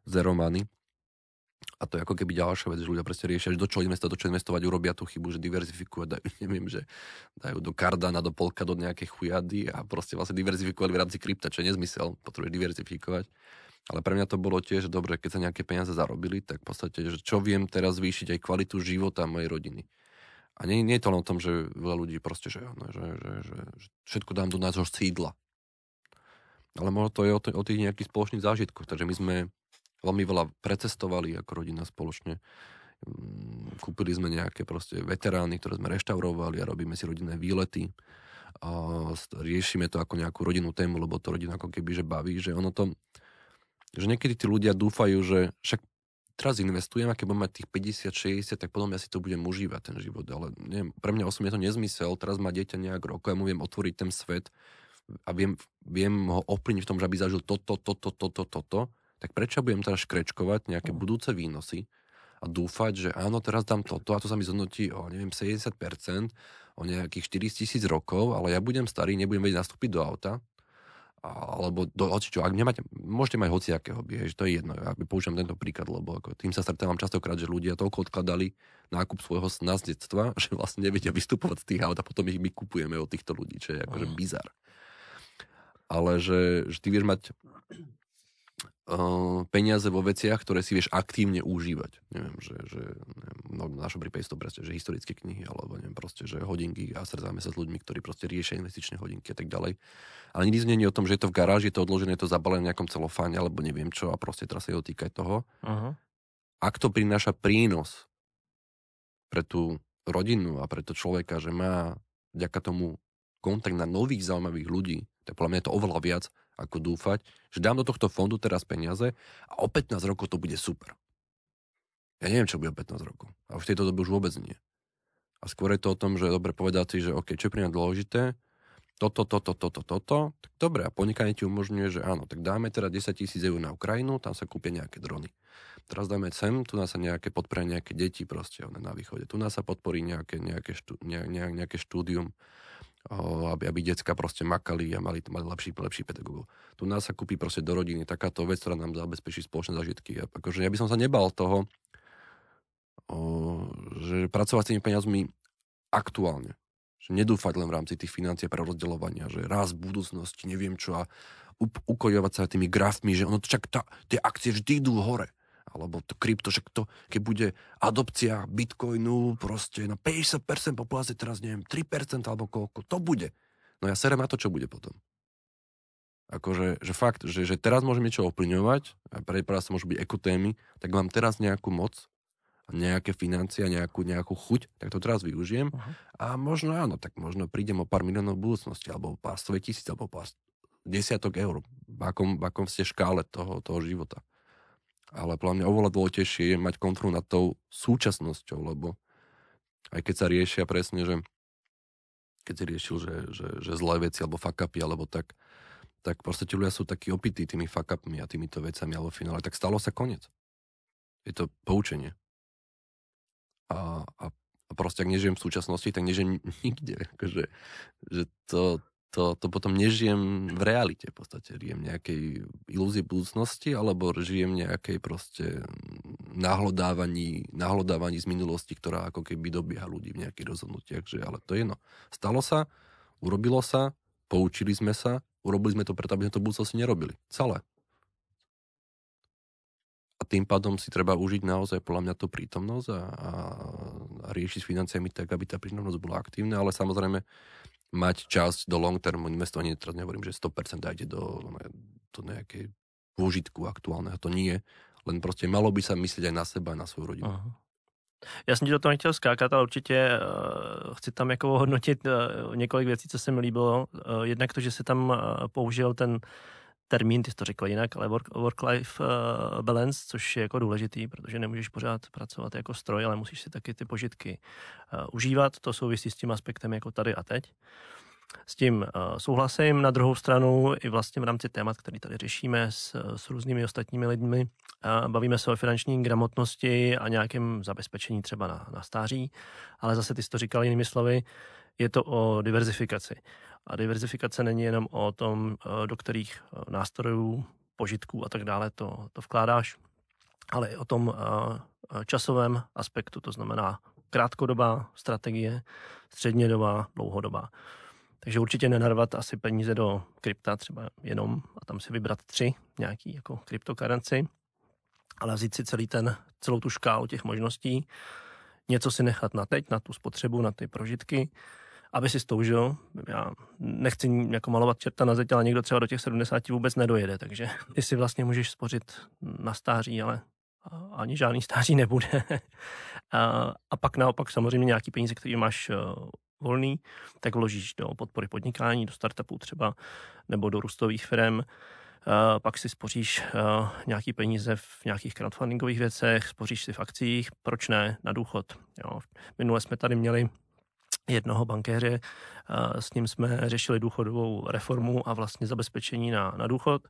zero money a to je ako keby ďalšia vec, že ľudia presne riešia, že do čo investovať, do čo investovať, urobia tú chybu, že diverzifikujú, dajú, neviem, že dajú do Cardana, do Polka, do nejakej chujady a proste vlastne diverzifikovali v rámci krypta, čo je nezmysel, potrebuje diverzifikovať. Ale pre mňa to bolo tiež dobre, keď sa nejaké peniaze zarobili, tak v podstate, že čo viem teraz zvýšiť aj kvalitu života mojej rodiny. A nie, nie je to len o tom, že veľa ľudí proste, že, no, že, že, že, že všetko dám do nášho sídla. Ale možno to je o, t- o tých nejakých spoločných zážitkoch. Takže my sme veľmi veľa precestovali ako rodina spoločne. Mm, kúpili sme nejaké proste veterány, ktoré sme reštaurovali a robíme si rodinné výlety. A riešime to ako nejakú rodinnú tému, lebo to rodina ako keby že baví, že ono to, že niekedy tí ľudia dúfajú, že však teraz investujem a keď budem mať tých 50, 60, tak potom ja si to budem užívať ten život. Ale neviem, pre mňa osobne je to nezmysel, teraz má dieťa nejak rok, ja mu viem otvoriť ten svet a viem, viem ho ovplyvniť v tom, že aby zažil toto, toto, toto, toto, toto tak prečo budem teraz škrečkovať nejaké budúce výnosy a dúfať, že áno, teraz dám toto a to sa mi zhodnotí o, neviem, 70%, o nejakých 4000 rokov, ale ja budem starý, nebudem vedieť nastúpiť do auta, alebo do čo, ak nemáte, môžete mať hociaké hobby, že to je jedno, ja používam tento príklad, lebo ako tým sa stretávam častokrát, že ľudia toľko odkladali nákup svojho sna z detstva, že vlastne nevedia vystupovať z tých aut a potom ich my kupujeme od týchto ľudí, čo je akože bizar. Ale že, že ty vieš mať peniaze vo veciach, ktoré si vieš aktívne užívať. Neviem, že, že neviem, no, v našom prípade to proste, že historické knihy, alebo neviem, proste, že hodinky a stretáme sa s ľuďmi, ktorí proste riešia investičné hodinky a tak ďalej. Ale nikdy nie je o tom, že je to v garáži, je to odložené, je to zabalené v nejakom celofáne, alebo neviem čo a proste teraz sa dotýka toho. Uh-huh. Ak to prináša prínos pre tú rodinu a pre to človeka, že má vďaka tomu kontakt na nových zaujímavých ľudí, tak podľa mňa je to oveľa viac, ako dúfať, že dám do tohto fondu teraz peniaze a o 15 rokov to bude super. Ja neviem, čo bude o 15 rokov. A v tejto dobe už vôbec nie. A skôr je to o tom, že dobre povedať si, že OK, čo je pri mňa dôležité, toto, toto, toto, toto, tak dobre, a podnikanie ti umožňuje, že áno, tak dáme teda 10 tisíc eur na Ukrajinu, tam sa kúpia nejaké drony. Teraz dáme sem, tu nás sa nejaké podporia nejaké deti proste na východe, tu nás sa podporí nejaké, nejaké, štú, ne, nejaké štúdium aby, aby decka proste makali a mali, mali lepší, lepší pedagógov. Tu nás sa kúpi proste do rodiny takáto vec, ktorá nám zabezpečí spoločné zažitky. A akože ja by som sa nebal toho, o, že pracovať s tými peniazmi aktuálne. Že nedúfať len v rámci tých financií pre rozdeľovania, že raz v budúcnosti, neviem čo, a ukojovať sa tými grafmi, že ono čak tá, tie akcie vždy idú hore. Alebo to krypto, že to, keď bude adopcia bitcoinu proste na 50% populácie, teraz neviem, 3% alebo koľko, to bude. No ja serem na to, čo bude potom. Akože, že fakt, že, že teraz môžem niečo ovplyvňovať, a pre sa môžu byť ekotémy, tak mám teraz nejakú moc, nejaké financie, nejakú, nejakú chuť, tak to teraz využijem. Uh-huh. A možno áno, tak možno prídem o pár miliónov v budúcnosti, alebo pár stoviek tisíc, alebo pár desiatok eur, v akom, v akom ste škále toho, toho života. Ale podľa mňa oveľa dôležitejšie je mať kontrolu nad tou súčasnosťou, lebo aj keď sa riešia presne, že keď si riešil, že, že, že zlé veci alebo fuck alebo tak, tak proste tí ľudia sú takí opití tými fuck upmi a týmito vecami alebo finále, tak stalo sa koniec. Je to poučenie. A, a, a proste, ak nežijem v súčasnosti, tak nežijem nikde. Akože, že to, to, to potom nežijem v realite v podstate. Žijem nejakej ilúzii budúcnosti, alebo žijem nejakej proste nahlodávaní, nahlodávaní z minulosti, ktorá ako keby dobieha ľudí v nejakých rozhodnutiach. Že, ale to je no. Stalo sa, urobilo sa, poučili sme sa Urobili sme to preto, aby sme to v budúcnosti nerobili. Celé. A tým pádom si treba užiť naozaj podľa mňa tú prítomnosť a, a, a riešiť s financiami tak, aby tá prítomnosť bola aktívna, ale samozrejme mať časť do long term investovania, teraz nehovorím, že 100% dajte do, do nejakej pôžitku aktuálneho, to nie, len proste malo by sa myslieť aj na seba, aj na svoju rodinu. Aha. Já jsem ti do toho nechtěl skákat, ale určitě uh, chci tam jako hodnotit uh, několik věcí, co se mi líbilo. Uh, jednak to, že se tam uh, použil ten termín, ty jsi to řekl jinak, ale work, work-life uh, balance, což je jako důležitý, protože nemůžeš pořád pracovat jako stroj, ale musíš si taky ty požitky uh, užívat. To souvisí s tím aspektem jako tady a teď. S tím uh, souhlasím. Na druhou stranu i vlastně v rámci témat, který tady řešíme s, s různými ostatními lidmi, Bavíme se o finanční gramotnosti a nějakém zabezpečení třeba na, na stáří, ale zase ty jsi to říkal jinými slovy, je to o diverzifikaci. A diverzifikace není jenom o tom, eh, do kterých eh, nástrojů, požitků a tak dále to, to vkládáš, ale i o tom eh, časovém aspektu, to znamená krátkodobá strategie, střednědobá, dlouhodobá. Takže určitě nenarvat asi peníze do krypta třeba jenom a tam si vybrat tři nějaký jako kryptokarenci, ale vzít si celý ten, celou tu škálu těch možností, něco si nechat na teď, na tu spotřebu, na ty prožitky, aby si stoužil. Já nechci jako malovat čerta na zeď, ale někdo třeba do těch 70 vůbec nedojede, takže ty si vlastně můžeš spořit na stáří, ale ani žádný stáří nebude. a, a pak naopak samozřejmě nějaký peníze, který máš eh, volný, tak vložíš do podpory podnikání, do startupů třeba, nebo do růstových firm, Eh, pak si spoříš eh, nějaký peníze v nějakých crowdfundingových věcech, spoříš si v akcích, proč ne, na důchod. Jo. Minule jsme tady měli jednoho bankéře, s ním jsme řešili důchodovou reformu a vlastně zabezpečení na, na důchod.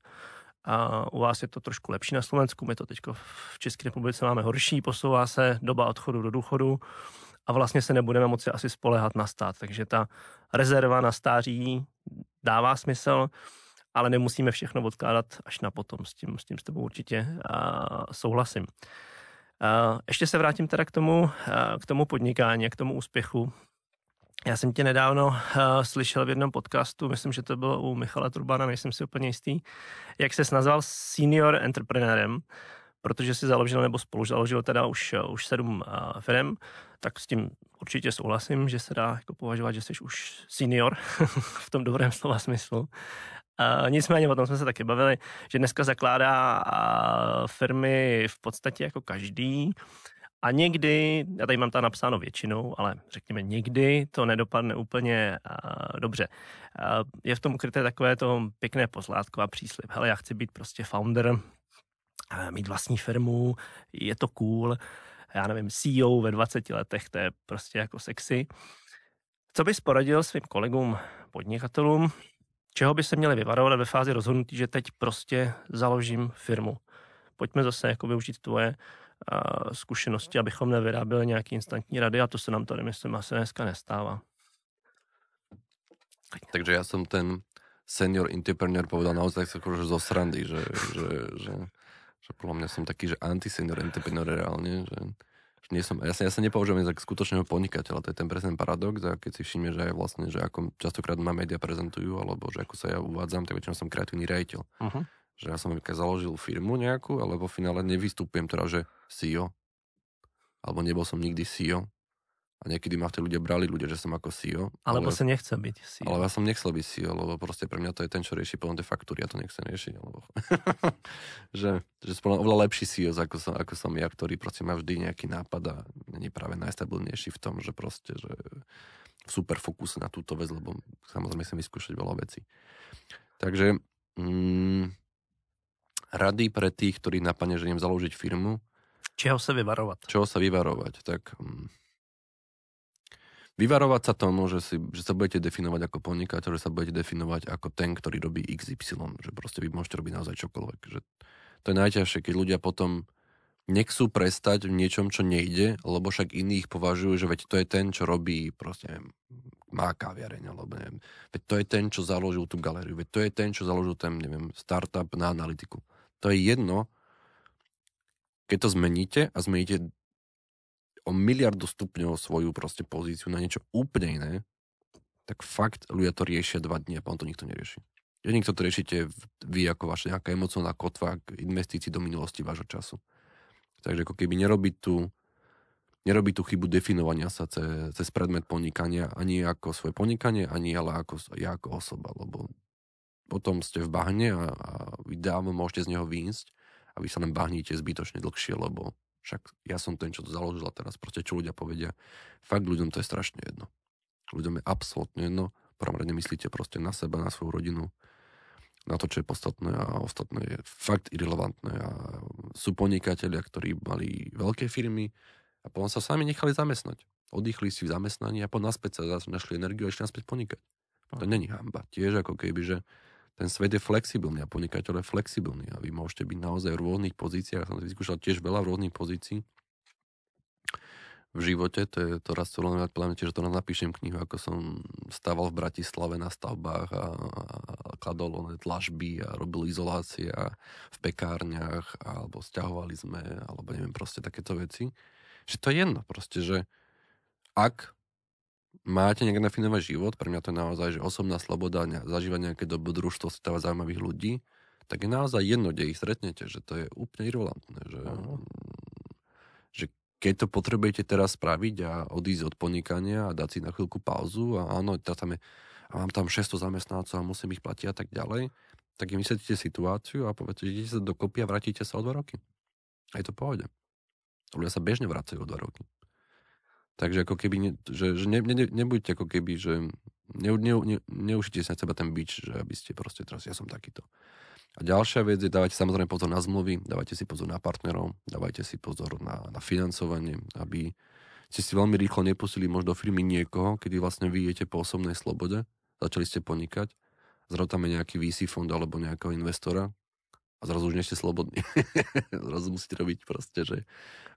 A u vás je to trošku lepší na Slovensku, my to teď v České republice máme horší, posouvá se doba odchodu do důchodu a vlastně se nebudeme moci asi spolehat na stát. Takže ta rezerva na stáří dává smysl ale nemusíme všechno odkládat až na potom. S tím, s tím s tebou určitě a, souhlasím. A, ještě se vrátím teda k tomu, k tomu podnikání, k tomu úspěchu. Já jsem tě nedávno uh, slyšel v jednom podcastu, myslím, že to bylo u Michala Turbana, nejsem si úplně jistý, jak se nazval senior entreprenérem, protože si založil nebo spolu založil teda už, už sedm uh, firm, tak s tím určitě souhlasím, že se dá jako považovat, že jsi už senior v tom dobrém slova smyslu. Uh, nicméně o tom jsme se taky bavili, že dneska zakládá uh, firmy v podstatě jako každý a někdy, já tady mám tam napsáno většinou, ale řekněme někdy to nedopadne úplně uh, dobře. Uh, je v tom ukryté takové to pěkné pozlátko a příslip. Hele, já chci být prostě founder, uh, mít vlastní firmu, je to cool, já nevím, CEO ve 20 letech, to je prostě jako sexy. Co bys poradil svým kolegům, podnikatelům, čeho by se měli vyvarovat ve fázi rozhodnutí, že teď prostě založím firmu. Pojďme zase jako využít tvoje zkušenosti, abychom nevyráběli nějaký instantní rady a to se nám tady, myslím, asi dneska nestává. Takže ja som ten senior entrepreneur povedal naozaj akože zo srandy, že, že, že, že podľa mňa som taký, že anti-senior entrepreneur reálne, že Nie som, ja, sa, ja sa nepovažujem za skutočného podnikateľa, to je ten presný paradox a keď si všimne, že aj vlastne, že ako častokrát ma média prezentujú, alebo že ako sa ja uvádzam, tak väčšinou som kreatívny rejiteľ. Uh-huh. Že ja som založil firmu nejakú, ale vo finále nevystupujem teda, že CEO, alebo nebol som nikdy CEO, a niekedy ma tí ľudia brali ľudia, že som ako CEO. Alebo ale, sa nechce byť CEO. Ale ja som nechcel byť CEO, lebo proste pre mňa to je ten, čo rieši potom tie faktúry, ja to nechcem riešiť. Alebo... že, že som oveľa lepší CEO, ako som, ako som ja, ktorý proste má vždy nejaký nápad a není práve najstabilnejší v tom, že proste, že super fokus na túto vec, lebo samozrejme chcem vyskúšať veľa vecí. Takže mm, rady pre tých, ktorí napadne, že idem založiť firmu. Čeho sa vyvarovať? Čeho sa vyvarovať, tak... Mm, Vyvarovať sa tomu, že, si, že sa budete definovať ako podnikateľ, že sa budete definovať ako ten, ktorý robí XY, že proste vy môžete robiť naozaj čokoľvek. Že to je najťažšie, keď ľudia potom nechcú prestať v niečom, čo nejde, lebo však iných považujú, že veď to je ten, čo robí, proste neviem, má kaviareň, alebo neviem, veď to je ten, čo založil tú galériu, veď to je ten, čo založil ten, neviem, startup na analytiku. To je jedno, keď to zmeníte a zmeníte o miliardu stupňov svoju proste pozíciu na niečo úplne iné, tak fakt ľudia to riešia dva dní a potom to nikto nerieši. Jediný, kto to riešite vy ako vaša nejaká emocionálna kotva k investícii do minulosti vášho času. Takže ako keby nerobí tú, nerobí tú chybu definovania sa cez, cez predmet podnikania ani ako svoje podnikanie, ani ale ako ja ako osoba, lebo potom ste v bahne a, a dávno môžete z neho výjsť a vy sa len bahníte zbytočne dlhšie, lebo však ja som ten, čo to založil a teraz proste čo ľudia povedia. Fakt ľuďom to je strašne jedno. Ľuďom je absolútne jedno. prvom rade myslíte proste na seba, na svoju rodinu, na to, čo je podstatné a ostatné je fakt irrelevantné. A sú podnikatelia, ktorí mali veľké firmy a potom sa sami nechali zamestnať. Oddychli si v zamestnaní a potom naspäť sa našli energiu a išli naspäť podnikať. To není hamba. Tiež ako keby, že ten svet je flexibilný a podnikateľ je flexibilný a vy môžete byť naozaj v rôznych pozíciách. Som vyskúšal tiež veľa rôznych pozícií v živote, to je to raz podľa mňa tiež to napíšem knihu, ako som stával v Bratislave na stavbách a, a kladol oné tlažby a robil izolácie a v pekárniach alebo stiahovali sme, alebo neviem, proste takéto veci. Že to je jedno proste, že ak máte nejak nafinovať život, pre mňa to je naozaj, že osobná sloboda, zažívať nejaké dobrodružstvo, stávať zaujímavých ľudí, tak je naozaj jedno, kde ich stretnete, že to je úplne irrelevantné, že, uh-huh. že keď to potrebujete teraz spraviť a odísť od podnikania a dať si na chvíľku pauzu a áno, tam je, a mám tam 600 zamestnancov a musím ich platiť a tak ďalej, tak im vysvetlíte situáciu a poviete, že idete sa dokopy a vrátite sa o dva roky. A je to pohode. Ľudia sa bežne vracajú o dva roky. Takže ako keby, že, že ne, ne, nebuďte ako keby, že ne, ne, ne, neušite sa seba ten bič, že aby ste proste teraz, ja som takýto. A ďalšia vec je, dávajte samozrejme pozor na zmluvy, dávajte si pozor na partnerov, dávajte si pozor na, na financovanie, aby ste si veľmi rýchlo nepustili možno firmy niekoho, kedy vlastne vy jete po osobnej slobode, začali ste podnikať, zrazu tam je nejaký VC fond alebo nejakého investora, a zrazu už nie ste slobodní. zrazu musíte robiť proste, že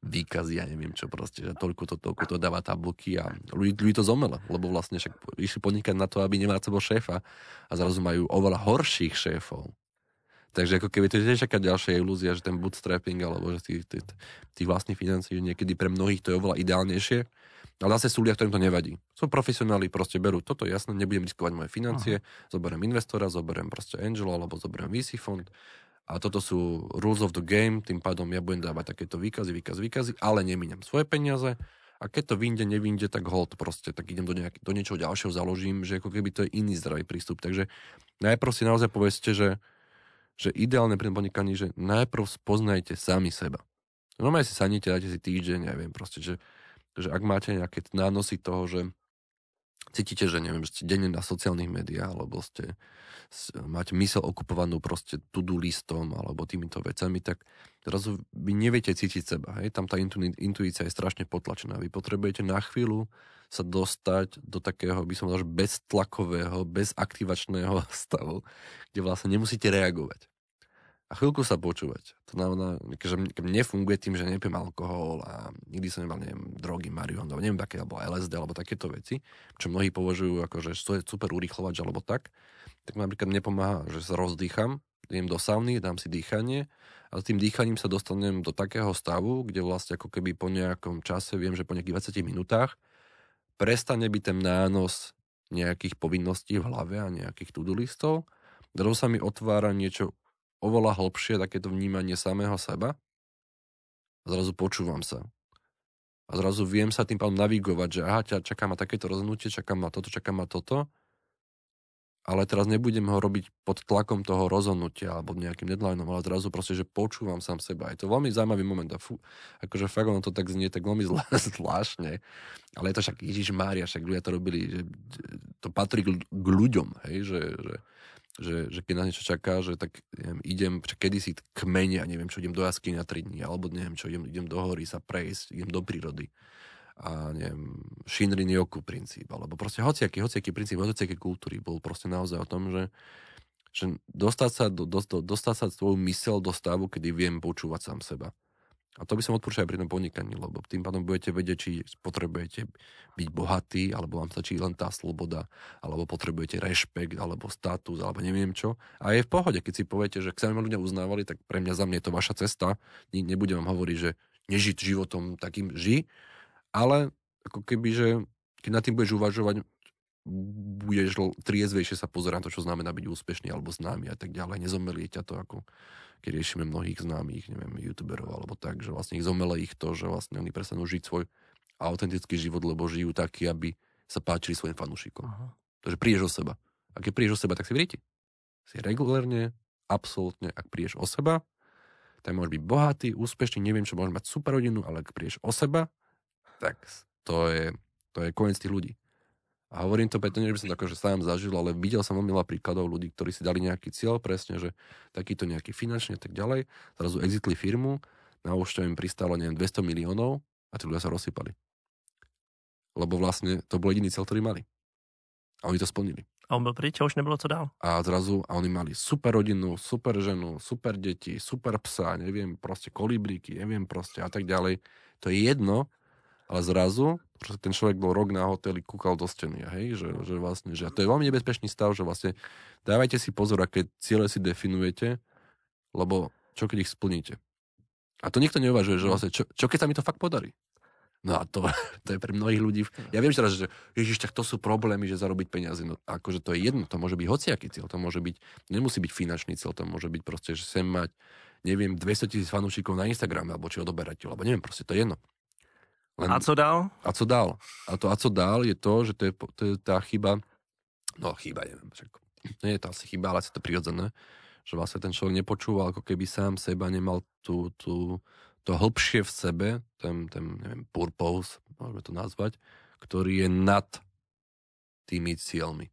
výkazy, ja neviem čo proste, že toľko to, toľko to dáva tabulky a ľudí, ľudí to zomelo, lebo vlastne však išli podnikať na to, aby nemali sebou šéfa a zrazu majú oveľa horších šéfov. Takže ako keby to je tiež taká ďalšia ilúzia, že ten bootstrapping alebo že tých, tých, tých vlastných financií, že niekedy pre mnohých to je oveľa ideálnejšie, ale zase sú ľudia, ktorým to nevadí. Sú profesionáli, proste berú toto, jasné, nebudem riskovať moje financie, Aha. zoberiem investora, zoberiem proste angel alebo zoberiem VC fond a toto sú rules of the game, tým pádom ja budem dávať takéto výkazy, výkazy, výkazy, ale nemíňam svoje peniaze a keď to vyjde, nevinde, tak hold proste, tak idem do, nejak, do niečoho ďalšieho, založím, že ako keby to je iný zdravý prístup. Takže najprv si naozaj povedzte, že, že ideálne pri podnikaní, že najprv spoznajte sami seba. Normálne si sadnite, dajte si týždeň, neviem, proste, že, že ak máte nejaké nánosy toho, že cítite, že neviem, že ste denne na sociálnych médiách, alebo ste máte mysel okupovanú proste to-do listom alebo týmito vecami, tak zrazu vy neviete cítiť seba. Hej? Tam tá intu- intuícia je strašne potlačená. Vy potrebujete na chvíľu sa dostať do takého, by som povedal, beztlakového, bezaktivačného stavu, kde vlastne nemusíte reagovať. A chvíľku sa počúvať. To znamená, že nefunguje tým, že nepijem alkohol a nikdy som nemal, neviem, drogy, marihuanu, neviem, také, alebo LSD, alebo takéto veci, čo mnohí považujú ako, že to je super urýchlovač, alebo tak tak napríklad nepomáha, že sa rozdýcham idem do sauny, dám si dýchanie a tým dýchaním sa dostanem do takého stavu, kde vlastne ako keby po nejakom čase, viem, že po nejakých 20 minútach, prestane byť ten nános nejakých povinností v hlave a nejakých to-do listov. Sa mi otvára niečo oveľa hlbšie, takéto vnímanie samého seba. A zrazu počúvam sa. A zrazu viem sa tým pádom navigovať, že aha, čaká ma takéto rozhodnutie, čaká ma toto, čaká ma toto ale teraz nebudem ho robiť pod tlakom toho rozhodnutia alebo nejakým deadlineom, ale zrazu proste, že počúvam sám seba. Je to veľmi zaujímavý moment a fú, akože fakt ono to tak znie tak veľmi zvláštne, ale je to však Ježiš Mária, však ľudia to robili, že to patrí k ľuďom, hej, že, že, že, že keď na niečo čaká, že tak neviem, idem, kedysi k mene a neviem čo, idem do jasky na 3 dní, alebo neviem čo, idem, idem do hory sa prejsť, idem do prírody a neviem, Shinrin Yoku princíp, alebo proste hociaký, hociaký princíp, hociaký kultúry bol proste naozaj o tom, že, že dostať sa, do, do, dostať sa svoju mysel do stavu, kedy viem počúvať sám seba. A to by som odporúčal aj pri tom podnikaní, lebo tým pádom budete vedieť, či potrebujete byť bohatý, alebo vám stačí len tá sloboda, alebo potrebujete rešpekt, alebo status, alebo neviem čo. A je v pohode, keď si poviete, že sa ľudia uznávali, tak pre mňa za mňa je to vaša cesta. Nebudem vám hovoriť, že nežiť životom takým ži, ale ako keby, že keď nad tým budeš uvažovať, budeš triezvejšie sa pozerať na to, čo znamená byť úspešný alebo známy a tak ďalej. Nezomelie ťa to, ako keď riešime mnohých známych, neviem, youtuberov alebo tak, že vlastne ich zomele ich to, že vlastne oni prestanú žiť svoj autentický život, lebo žijú taký, aby sa páčili svojim fanúšikom. Aha. Takže prídeš o seba. A keď prídeš o seba, tak si vríti. Si regulérne, absolútne, ak prídeš o seba, tak môžeš byť bohatý, úspešný, neviem čo, môžeš mať super rodinu, ale ak prídeš o seba, tak to je, to je koniec tých ľudí. A hovorím to preto, že by som to akože sám zažil, ale videl som veľmi veľa príkladov ľudí, ktorí si dali nejaký cieľ, presne, že takýto nejaký finančný a tak ďalej, zrazu exitli firmu, na účte im pristalo, neviem, 200 miliónov a tí ľudia sa rozsypali. Lebo vlastne to bol jediný cieľ, ktorý mali. A oni to splnili. A on byl pryč a už nebylo co dál. A zrazu, a oni mali super rodinu, super ženu, super deti, super psa, neviem, proste kolibríky, neviem proste a tak ďalej. To je jedno, ale zrazu že ten človek bol rok na hoteli, kúkal do steny, hej, že, že vlastne, že a to je veľmi nebezpečný stav, že vlastne dávajte si pozor, aké ciele si definujete, lebo čo keď ich splníte. A to nikto neuvažuje, že vlastne, čo, čo keď sa mi to fakt podarí. No a to, to je pre mnohých ľudí. Ja viem teraz, že ježiš, tak to sú problémy, že zarobiť peniaze. No akože to je jedno, to môže byť hociaký cieľ, to môže byť, nemusí byť finančný cieľ, to môže byť proste, že sem mať, neviem, 200 tisíc fanúšikov na Instagrame, alebo či odoberať, alebo neviem, proste to je jedno. Len, a co dál? A co dál? A to a co dál je to, že to je, to je tá chyba, no chyba, neviem, však, nie je to asi chyba, ale je to prirodzené, že vlastne ten človek nepočúval, ako keby sám seba nemal tú, tú, to hĺbšie v sebe, ten, ten neviem, purpose, môžeme to nazvať, ktorý je nad tými cieľmi.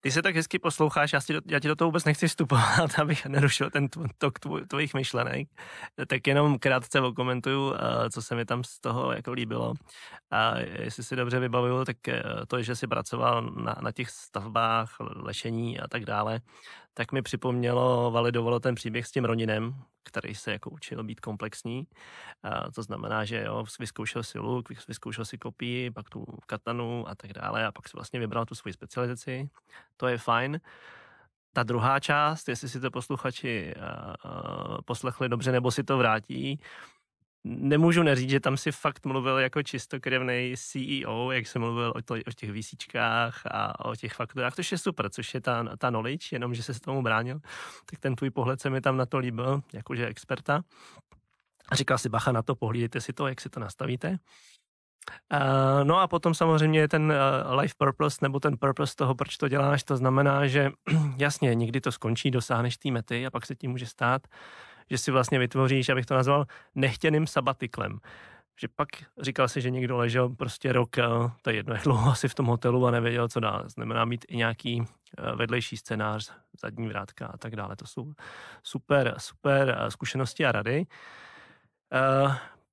Ty se tak hezky posloucháš, já, do, já ti do toho vůbec nechci vstupovat, abych nerušil ten tok tvoj, tvojich myšlenek. Tak jenom krátce okomentuju, eh, co se mi tam z toho jako líbilo. A jestli si dobře vybavuju, tak eh, to, že jsi pracoval na, na těch stavbách, lešení a tak dále, tak mi připomnělo, validovalo ten příběh s tím Roninem, který se jako učil být komplexní. A to znamená, že jo, vyzkoušel si luk, vyzkoušel si kopii, pak tu katanu a tak dále a pak si vlastně vybral tu svoji specializaci. To je fajn. Ta druhá část, jestli si to posluchači poslechli dobře nebo si to vrátí, nemůžu neříct, že tam si fakt mluvil jako čistokrevný CEO, jak jsem mluvil o, to, o těch výsíčkách a o těch faktorách, což je super, což je ta, ta knowledge, jenom že se s tomu bránil, tak ten tvůj pohled se mi tam na to líbil, jakože experta. A říkal si, bacha na to, pohlídejte si to, jak si to nastavíte. Uh, no a potom samozřejmě ten uh, life purpose, nebo ten purpose toho, proč to děláš, to znamená, že jasně, někdy to skončí, dosáhneš té mety a pak se ti může stát, že si vlastně vytvoříš, abych to nazval, nechtěným sabatiklem. Že pak říkal si, že někdo ležel prostě rok, eh, to je jedno, jak dlouho asi v tom hotelu a nevěděl, co dál. Znamená mít i nějaký eh, vedlejší scénář, zadní vrátka a tak dále. To jsou super, super eh, zkušenosti a rady.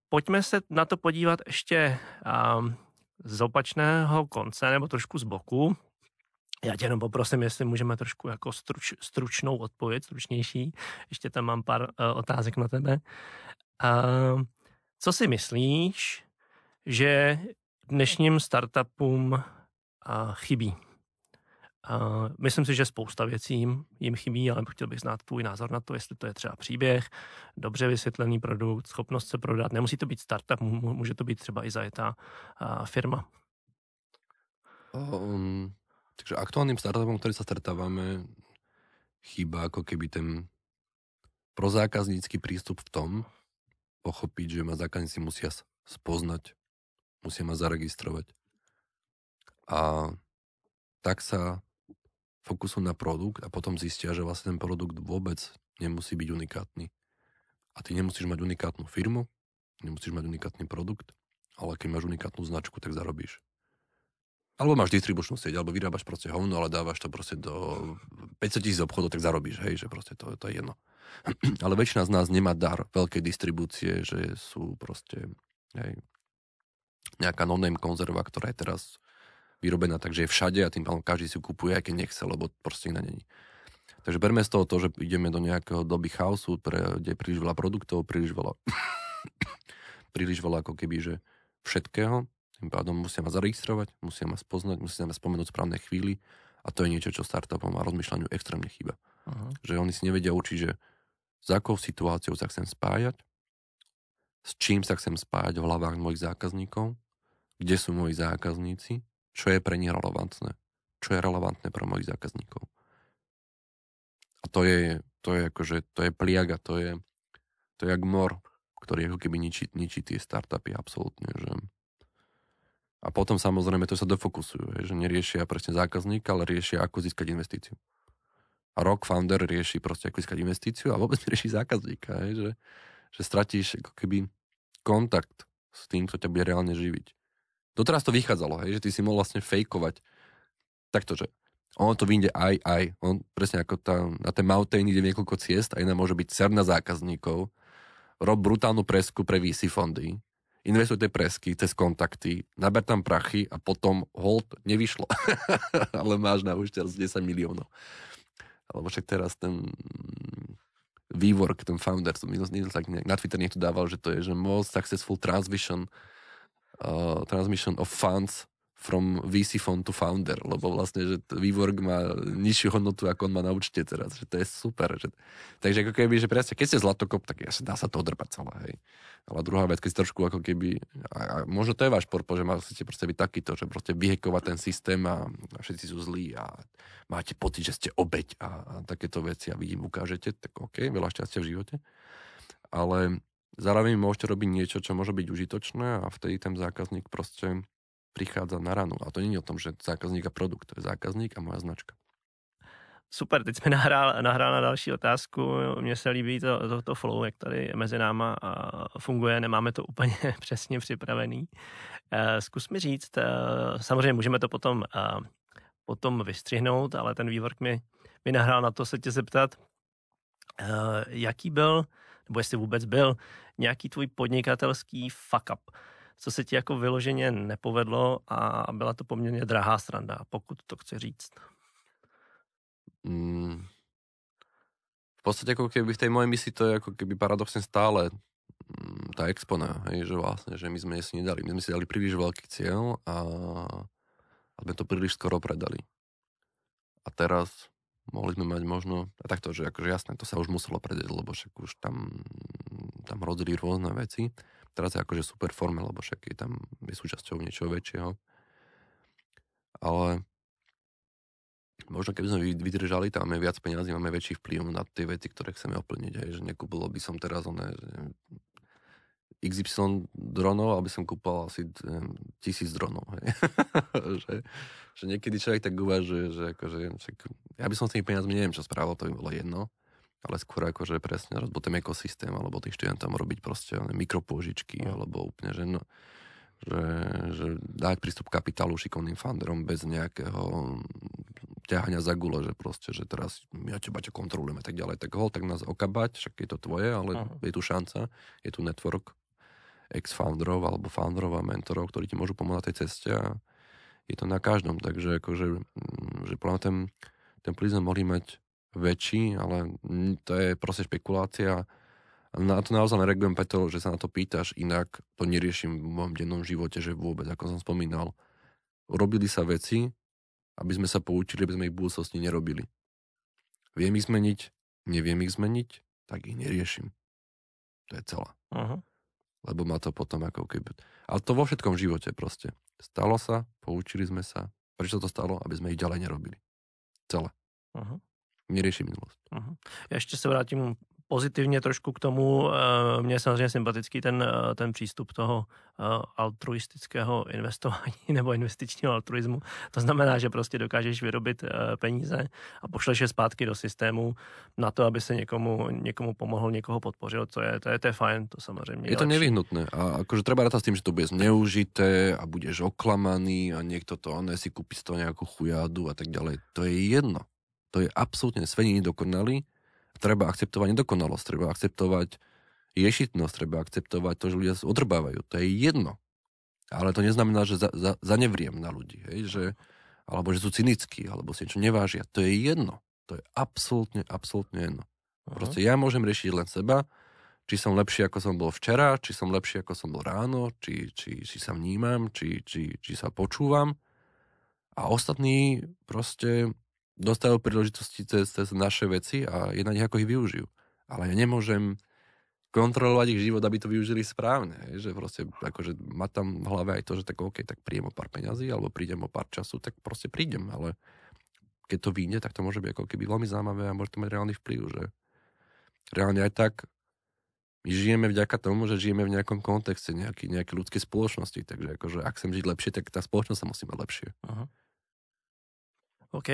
Pojďme se na to podívat ještě z opačného konce nebo trošku z boku. Já tě jenom poprosím, jestli můžeme trošku jako struč, stručnou odpověď, stručnější. Ještě tam mám pár uh, otázek na tebe. Uh, co si myslíš, že dnešním startupům uh, chybí? Uh, myslím si, že spousta věcí jim, chybí, ale chtěl bych znát tvůj názor na to, jestli to je třeba příběh, dobře vysvětlený produkt, schopnost se prodat. Nemusí to být startup, může to být třeba i zajetá uh, firma. Um, takže aktuálnym startupom, ktorý sa stretávame, chýba ako keby ten prozákaznícky prístup v tom, pochopiť, že ma zákazníci musia spoznať, musia ma zaregistrovať. A tak sa fokusujú na produkt a potom zistia, že vlastne ten produkt vôbec nemusí byť unikátny. A ty nemusíš mať unikátnu firmu, nemusíš mať unikátny produkt, ale keď máš unikátnu značku, tak zarobíš. Alebo máš distribučnú sieť, alebo vyrábaš proste hovno, ale dávaš to proste do 500 tisíc obchodov, tak zarobíš, hej, že proste to, to je jedno. ale väčšina z nás nemá dar veľkej distribúcie, že sú proste, hej, nejaká non-name konzerva, ktorá je teraz vyrobená takže je všade a tým pádom každý si ju kupuje, aj keď nechce, lebo proste iná není. Takže berme z toho to, že ideme do nejakého doby chaosu, pre, kde je príliš veľa produktov, príliš veľa príliš veľa ako keby, že všetkého tým pádom musia ma zaregistrovať, musia ma spoznať, musia ma spomenúť správnej chvíli a to je niečo, čo startupom a rozmýšľaniu extrémne chýba. Uh-huh. Že oni si nevedia učiť, že s akou situáciou sa chcem spájať, s čím sa chcem spájať v hlavách mojich zákazníkov, kde sú moji zákazníci, čo je pre nich relevantné, čo je relevantné pre mojich zákazníkov. A to je, to je akože, to je pliaga, to je, to je jak mor, ktorý ako keby ničí, ničí tie startupy absolútne, že a potom samozrejme to sa defokusujú, že neriešia presne zákazníka, ale riešia, ako získať investíciu. A Rock Founder rieši proste, ako získať investíciu a vôbec nerieši zákazníka, že, že stratíš ako keby kontakt s tým, kto ťa bude reálne živiť. Doteraz to vychádzalo, že ty si mohol vlastne fejkovať takto, že ono to vyjde aj, aj. On presne ako tá, na ten mountain ide niekoľko ciest a iná môže byť cerna zákazníkov, rob brutálnu presku pre VC fondy, investuj tie presky cez kontakty, naber tam prachy a potom hold nevyšlo. Ale máš na už teraz 10 miliónov. Alebo však teraz ten vývork, ten founder, som minus, tak na Twitter niekto dával, že to je, že most successful transmission uh, transmission of funds from VC fund to founder, lebo vlastne, že vývork má nižšiu hodnotu, ako on má na účte teraz, že to je super. Že... Takže ako keby, že presne, keď ste zlatokop, tak dá sa to odrpať celé, hej. Ale druhá vec, keď si trošku ako keby, a, a možno to je váš porpo, že musíte proste byť takýto, že proste vyhekovať ten systém a, a všetci sú zlí a máte pocit, že ste obeď a, a takéto veci a vidím, ukážete, tak OK, veľa šťastia v živote. Ale zároveň môžete robiť niečo, čo môže byť užitočné a vtedy ten zákazník proste prichádza na ranu. A to není o tom, že zákazník a produkt, to je zákazník a moja značka. Super, teď jsme nahrál, nahrál na další otázku. Mně se líbí to, to, to flow, jak tady mezi náma funguje. Nemáme to úplně přesně připravený. Eh, zkus mi říct, eh, samozřejmě můžeme to potom, eh, potom vystřihnout, ale ten vývork mi, mi nahrál na to se tě zeptat, jaký byl, nebo jestli vůbec byl, nějaký tvůj podnikatelský fuck up co se ti jako vyloženě nepovedlo a byla to poměrně drahá sranda, pokud to chci říct. Mm. V podstate ako keby v tej mojej misi to je ako keby paradoxne stále mm, tá expona, hej, že vlastne, že my sme si nedali, my sme si dali príliš veľký cieľ a, a sme to príliš skoro predali. A teraz mohli sme mať možno, a takto, že akože jasné, to sa už muselo predať, lebo však už tam, tam rodili rôzne veci teraz je akože super forme, lebo však je tam je súčasťou niečoho väčšieho. Ale možno keby sme vydržali, tam máme viac peniazy, máme väčší vplyv na tie veci, ktoré chceme oplniť. Hej, že nekúpilo by som teraz oné, XY dronov, aby som kúpal asi tisíc dronov. Hej. že, že niekedy človek tak uvažuje, že akože, ja by som s tými peniazmi neviem, čo spravil, to by bolo jedno ale skôr že presne rozbotým ekosystém alebo tým študentom robiť proste mikropôžičky no. alebo úplne, že, no, že, že dať prístup kapitálu šikovným funderom bez nejakého ťahania za gule, že proste, že teraz ja teba ťa kontrolujem a tak ďalej, tak hol, tak nás okabať, však je to tvoje, ale uh-huh. je tu šanca, je tu network ex-founderov alebo founderov a mentorov, ktorí ti môžu pomôcť na tej ceste a je to na každom, takže akože, mm, že ten, ten sme mohli mať väčší, ale to je proste špekulácia. Na to naozaj nereagujem preto, že sa na to pýtaš, inak to neriešim v mojom dennom živote, že vôbec, ako som spomínal. Robili sa veci, aby sme sa poučili, aby sme ich v budúcnosti nerobili. Viem ich zmeniť, neviem ich zmeniť, tak ich neriešim. To je celé. Uh-huh. Lebo ma to potom ako keby... Ale to vo všetkom živote proste. Stalo sa, poučili sme sa. Prečo to stalo? Aby sme ich ďalej nerobili. Celé. Uh-huh. Nerieši minulosť. Uh-huh. Ja ešte sa vrátim pozitivně trošku k tomu. Eh, mně je samozřejmě sympatický ten, eh, ten přístup toho eh, altruistického investování nebo investičního altruismu. To znamená, že prostě dokážeš vyrobit peníze a pošleš je zpátky do systému na to, aby se někomu, někomu pomohl, někoho podpořil. To je, to je, to je fajn, to samozřejmě. Je to nevyhnutné. A akože treba rátať s tým, že to bude zneužité a budeš oklamaný a niekto to on si kúpi z toho nejakú chujádu a tak ďalej. To je jedno. To je absolútne svet dokonalý treba akceptovať nedokonalosť, treba akceptovať ješitnosť, treba akceptovať to, že ľudia sa odrbávajú. To je jedno. Ale to neznamená, že za, za, zanevriem na ľudí, hej, že, alebo že sú cynickí, alebo si niečo nevážia. To je jedno. To je absolútne, absolútne jedno. Uh-huh. Proste ja môžem riešiť len seba, či som lepší, ako som bol včera, či som lepší, ako som bol ráno, či, či, či sa vnímam, či, či, či sa počúvam. A ostatní proste dostajú príležitosti cez, cez naše veci a je na ako ich využijú. Ale ja nemôžem kontrolovať ich život, aby to využili správne. Že proste, akože má tam v hlave aj to, že tak OK, tak príjem o pár peňazí, alebo prídem o pár času, tak proste prídem, ale keď to vyjde, tak to môže byť ako keby veľmi zaujímavé a môže to mať reálny vplyv, že reálne aj tak my žijeme vďaka tomu, že žijeme v nejakom kontexte nejaký, nejaké ľudskej spoločnosti, takže akože ak chcem žiť lepšie, tak tá spoločnosť sa musí mať lepšie. Aha. OK.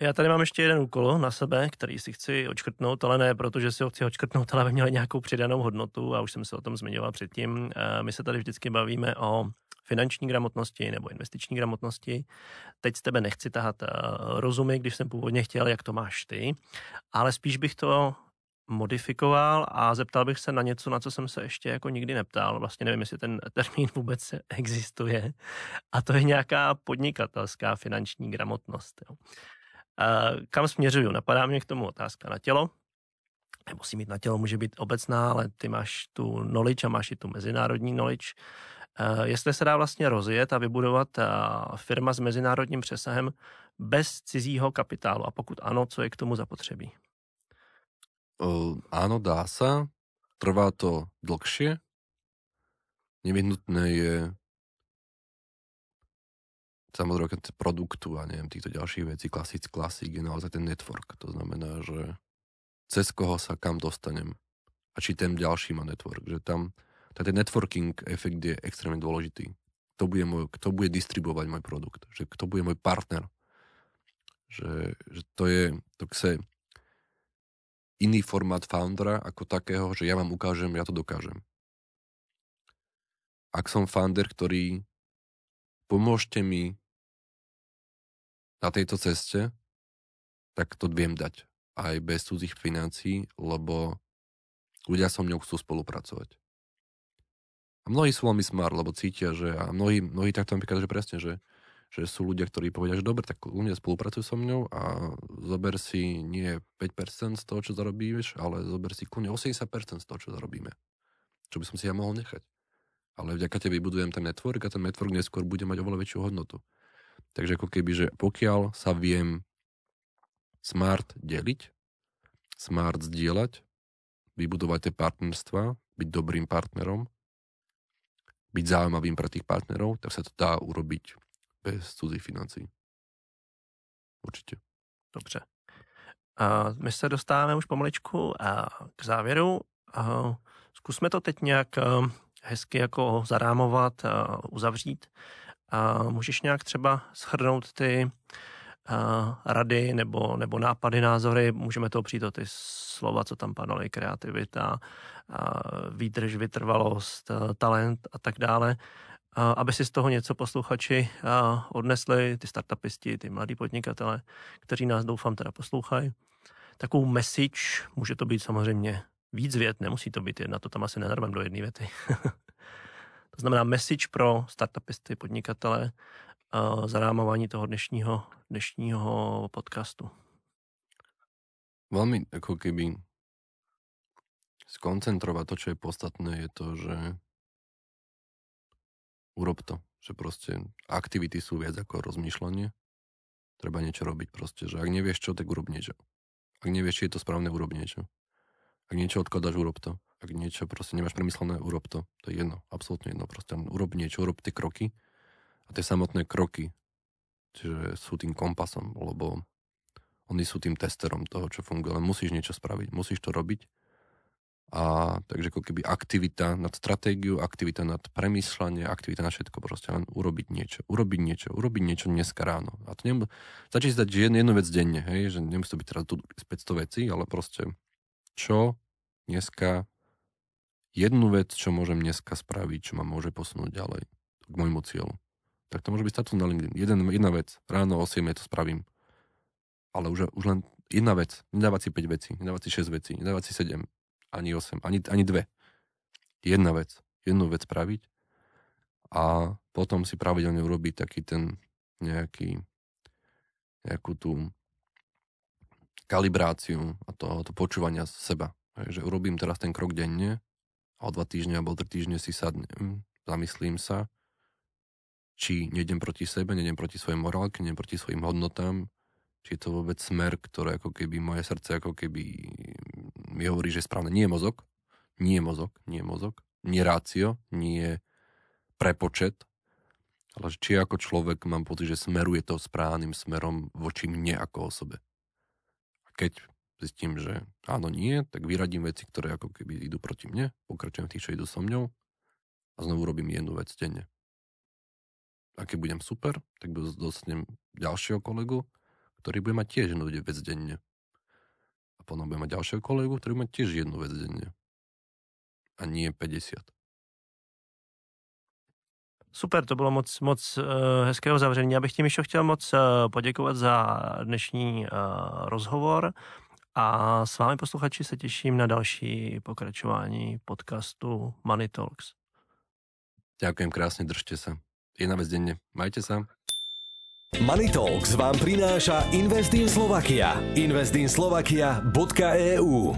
Já tady mám ještě jeden úkol na sebe, který si chci očkrtnout, ale ne protože si ho chci očkrtnout, ale aby měl nějakou přidanou hodnotu a už jsem se o tom zmiňoval předtím. Eh, my se tady vždycky bavíme o finanční gramotnosti nebo investiční gramotnosti. Teď z tebe nechci tahat eh, rozumy, když jsem původně chtěl, jak to máš ty, ale spíš bych to modifikoval a zeptal bych se na něco, na co jsem se ještě jako nikdy neptal. Vlastně nevím, jestli ten termín vůbec existuje. A to je nějaká podnikatelská finanční gramotnost. Jo. Kam směřuju? Napadá mě k tomu otázka na tělo. Nemusí mít na tělo, může být obecná, ale ty máš tu knowledge a máš i tu mezinárodní knowledge. Jestli se dá vlastně rozjet a vybudovat firma s mezinárodním přesahem bez cizího kapitálu a pokud ano, co je k tomu zapotřebí? áno, dá sa. Trvá to dlhšie. Nevyhnutné je samozrejme produktu a neviem, týchto ďalších vecí, klasik, klasik je naozaj ten network. To znamená, že cez koho sa kam dostanem a či ten ďalší má network. Že tam ten networking efekt je extrémne dôležitý. Kto bude, môj, kto bude distribuovať môj produkt, že kto bude môj partner. Že, že to je, to chce iný formát foundera ako takého, že ja vám ukážem, ja to dokážem. Ak som founder, ktorý pomôžte mi na tejto ceste, tak to viem dať. Aj bez cudzích financií, lebo ľudia so mnou chcú spolupracovať. A mnohí sú veľmi smart, lebo cítia, že a mnohí, mnohí takto napríklad, že presne, že, že sú ľudia, ktorí povedia, že dobre, tak ľudia spolupracujú so mnou a zober si nie 5% z toho, čo zarobíš, ale zober si kľudne 80% z toho, čo zarobíme. Čo by som si ja mohol nechať. Ale vďaka tebe budujem ten network a ten network neskôr bude mať oveľa väčšiu hodnotu. Takže ako keby, že pokiaľ sa viem smart deliť, smart zdieľať, vybudovať tie partnerstva, byť dobrým partnerom, byť zaujímavým pre tých partnerov, tak sa to dá urobiť bez cudzích financí. Určitě. Dobře. A my se dostáváme už pomaličku k závěru. A zkusme to teď nějak hezky jako zarámovat, uzavřít. Můžeš nějak třeba shrnout ty rady nebo, nebo nápady, názory, můžeme to přijít o ty slova, co tam padaly, kreativita, výdrž, vytrvalost, talent a tak dále, aby si z toho něco posluchači odnesli, ty startupisti, ty mladí podnikatele, kteří nás doufám teda poslouchají. Takovou message, může to být samozřejmě víc vět, nemusí to být jedna, to tam asi nenarvem do jedné věty. To znamená message pro startupisty, podnikatele, zarámování toho dnešního, dnešního podcastu. Veľmi ako keby skoncentrovať to, čo je podstatné, je to, že urob to. Že proste aktivity sú viac ako rozmýšľanie. Treba niečo robiť proste, že ak nevieš čo, tak urob niečo. Ak nevieš, či je to správne, urob niečo. Ak niečo odkladáš, urob to. Ak niečo proste nemáš premyslené, urob to. To je jedno, absolútne jedno. Proste urob niečo, urob tie kroky a tie samotné kroky, čiže sú tým kompasom, lebo oni sú tým testerom toho, čo funguje. Len musíš niečo spraviť, musíš to robiť. A takže ako keby aktivita nad stratégiu, aktivita nad premýšľanie, aktivita na všetko proste len urobiť niečo, urobiť niečo, urobiť niečo dneska ráno. A to. Stačí si dať jednu vec denne, hej, že nemusí to byť teraz tu 500 vecí, ale proste čo dneska jednu vec, čo môžem dneska spraviť, čo ma môže posunúť ďalej k môjmu cieľu. Tak to môže byť status na LinkedIn. Jeden, jedna vec. Ráno o 7 to spravím ale už, už len jedna vec. Nedávať si 5 vecí, nedávať si 6 vecí, nedávať si 7, ani 8, ani, ani 2. Jedna vec. Jednu vec spraviť a potom si pravidelne urobiť taký ten nejaký nejakú tú kalibráciu a to, to počúvania seba. Takže urobím teraz ten krok denne o dva týždne alebo tri týždne si sadnem, zamyslím sa, či nejdem proti sebe, nejdem proti svojej morálke, nejdem proti svojim hodnotám, či je to vôbec smer, ktoré ako keby moje srdce ako keby mi hovorí, že je správne. Nie je mozog, nie je mozog, nie je mozog, nie rácio, nie prepočet, ale či ako človek mám pocit, že smeruje to správnym smerom voči mne ako osobe. A keď zistím, že áno, nie, tak vyradím veci, ktoré ako keby idú proti mne, pokračujem v tých, čo idú so mňou a znovu robím jednu vec denne. A keď budem super, tak dostanem ďalšieho kolegu, ktorý bude mať tiež jednu vec denne. A potom bude mať ďalšieho kolegu, ktorý bude mať tiež jednu vec denne. A nie 50. Super, to bylo moc, moc uh, hezkého zavření. Já bych tím ještě chtěl moc uh, poděkovat za dnešní uh, rozhovor a s vámi posluchači se těším na další pokračování podcastu Money Talks. Ďakujem krásne, držte sa. Jedna vec denne. Majte sa. Money Talks vám prináša Investin Slovakia. Investinslovakia.eu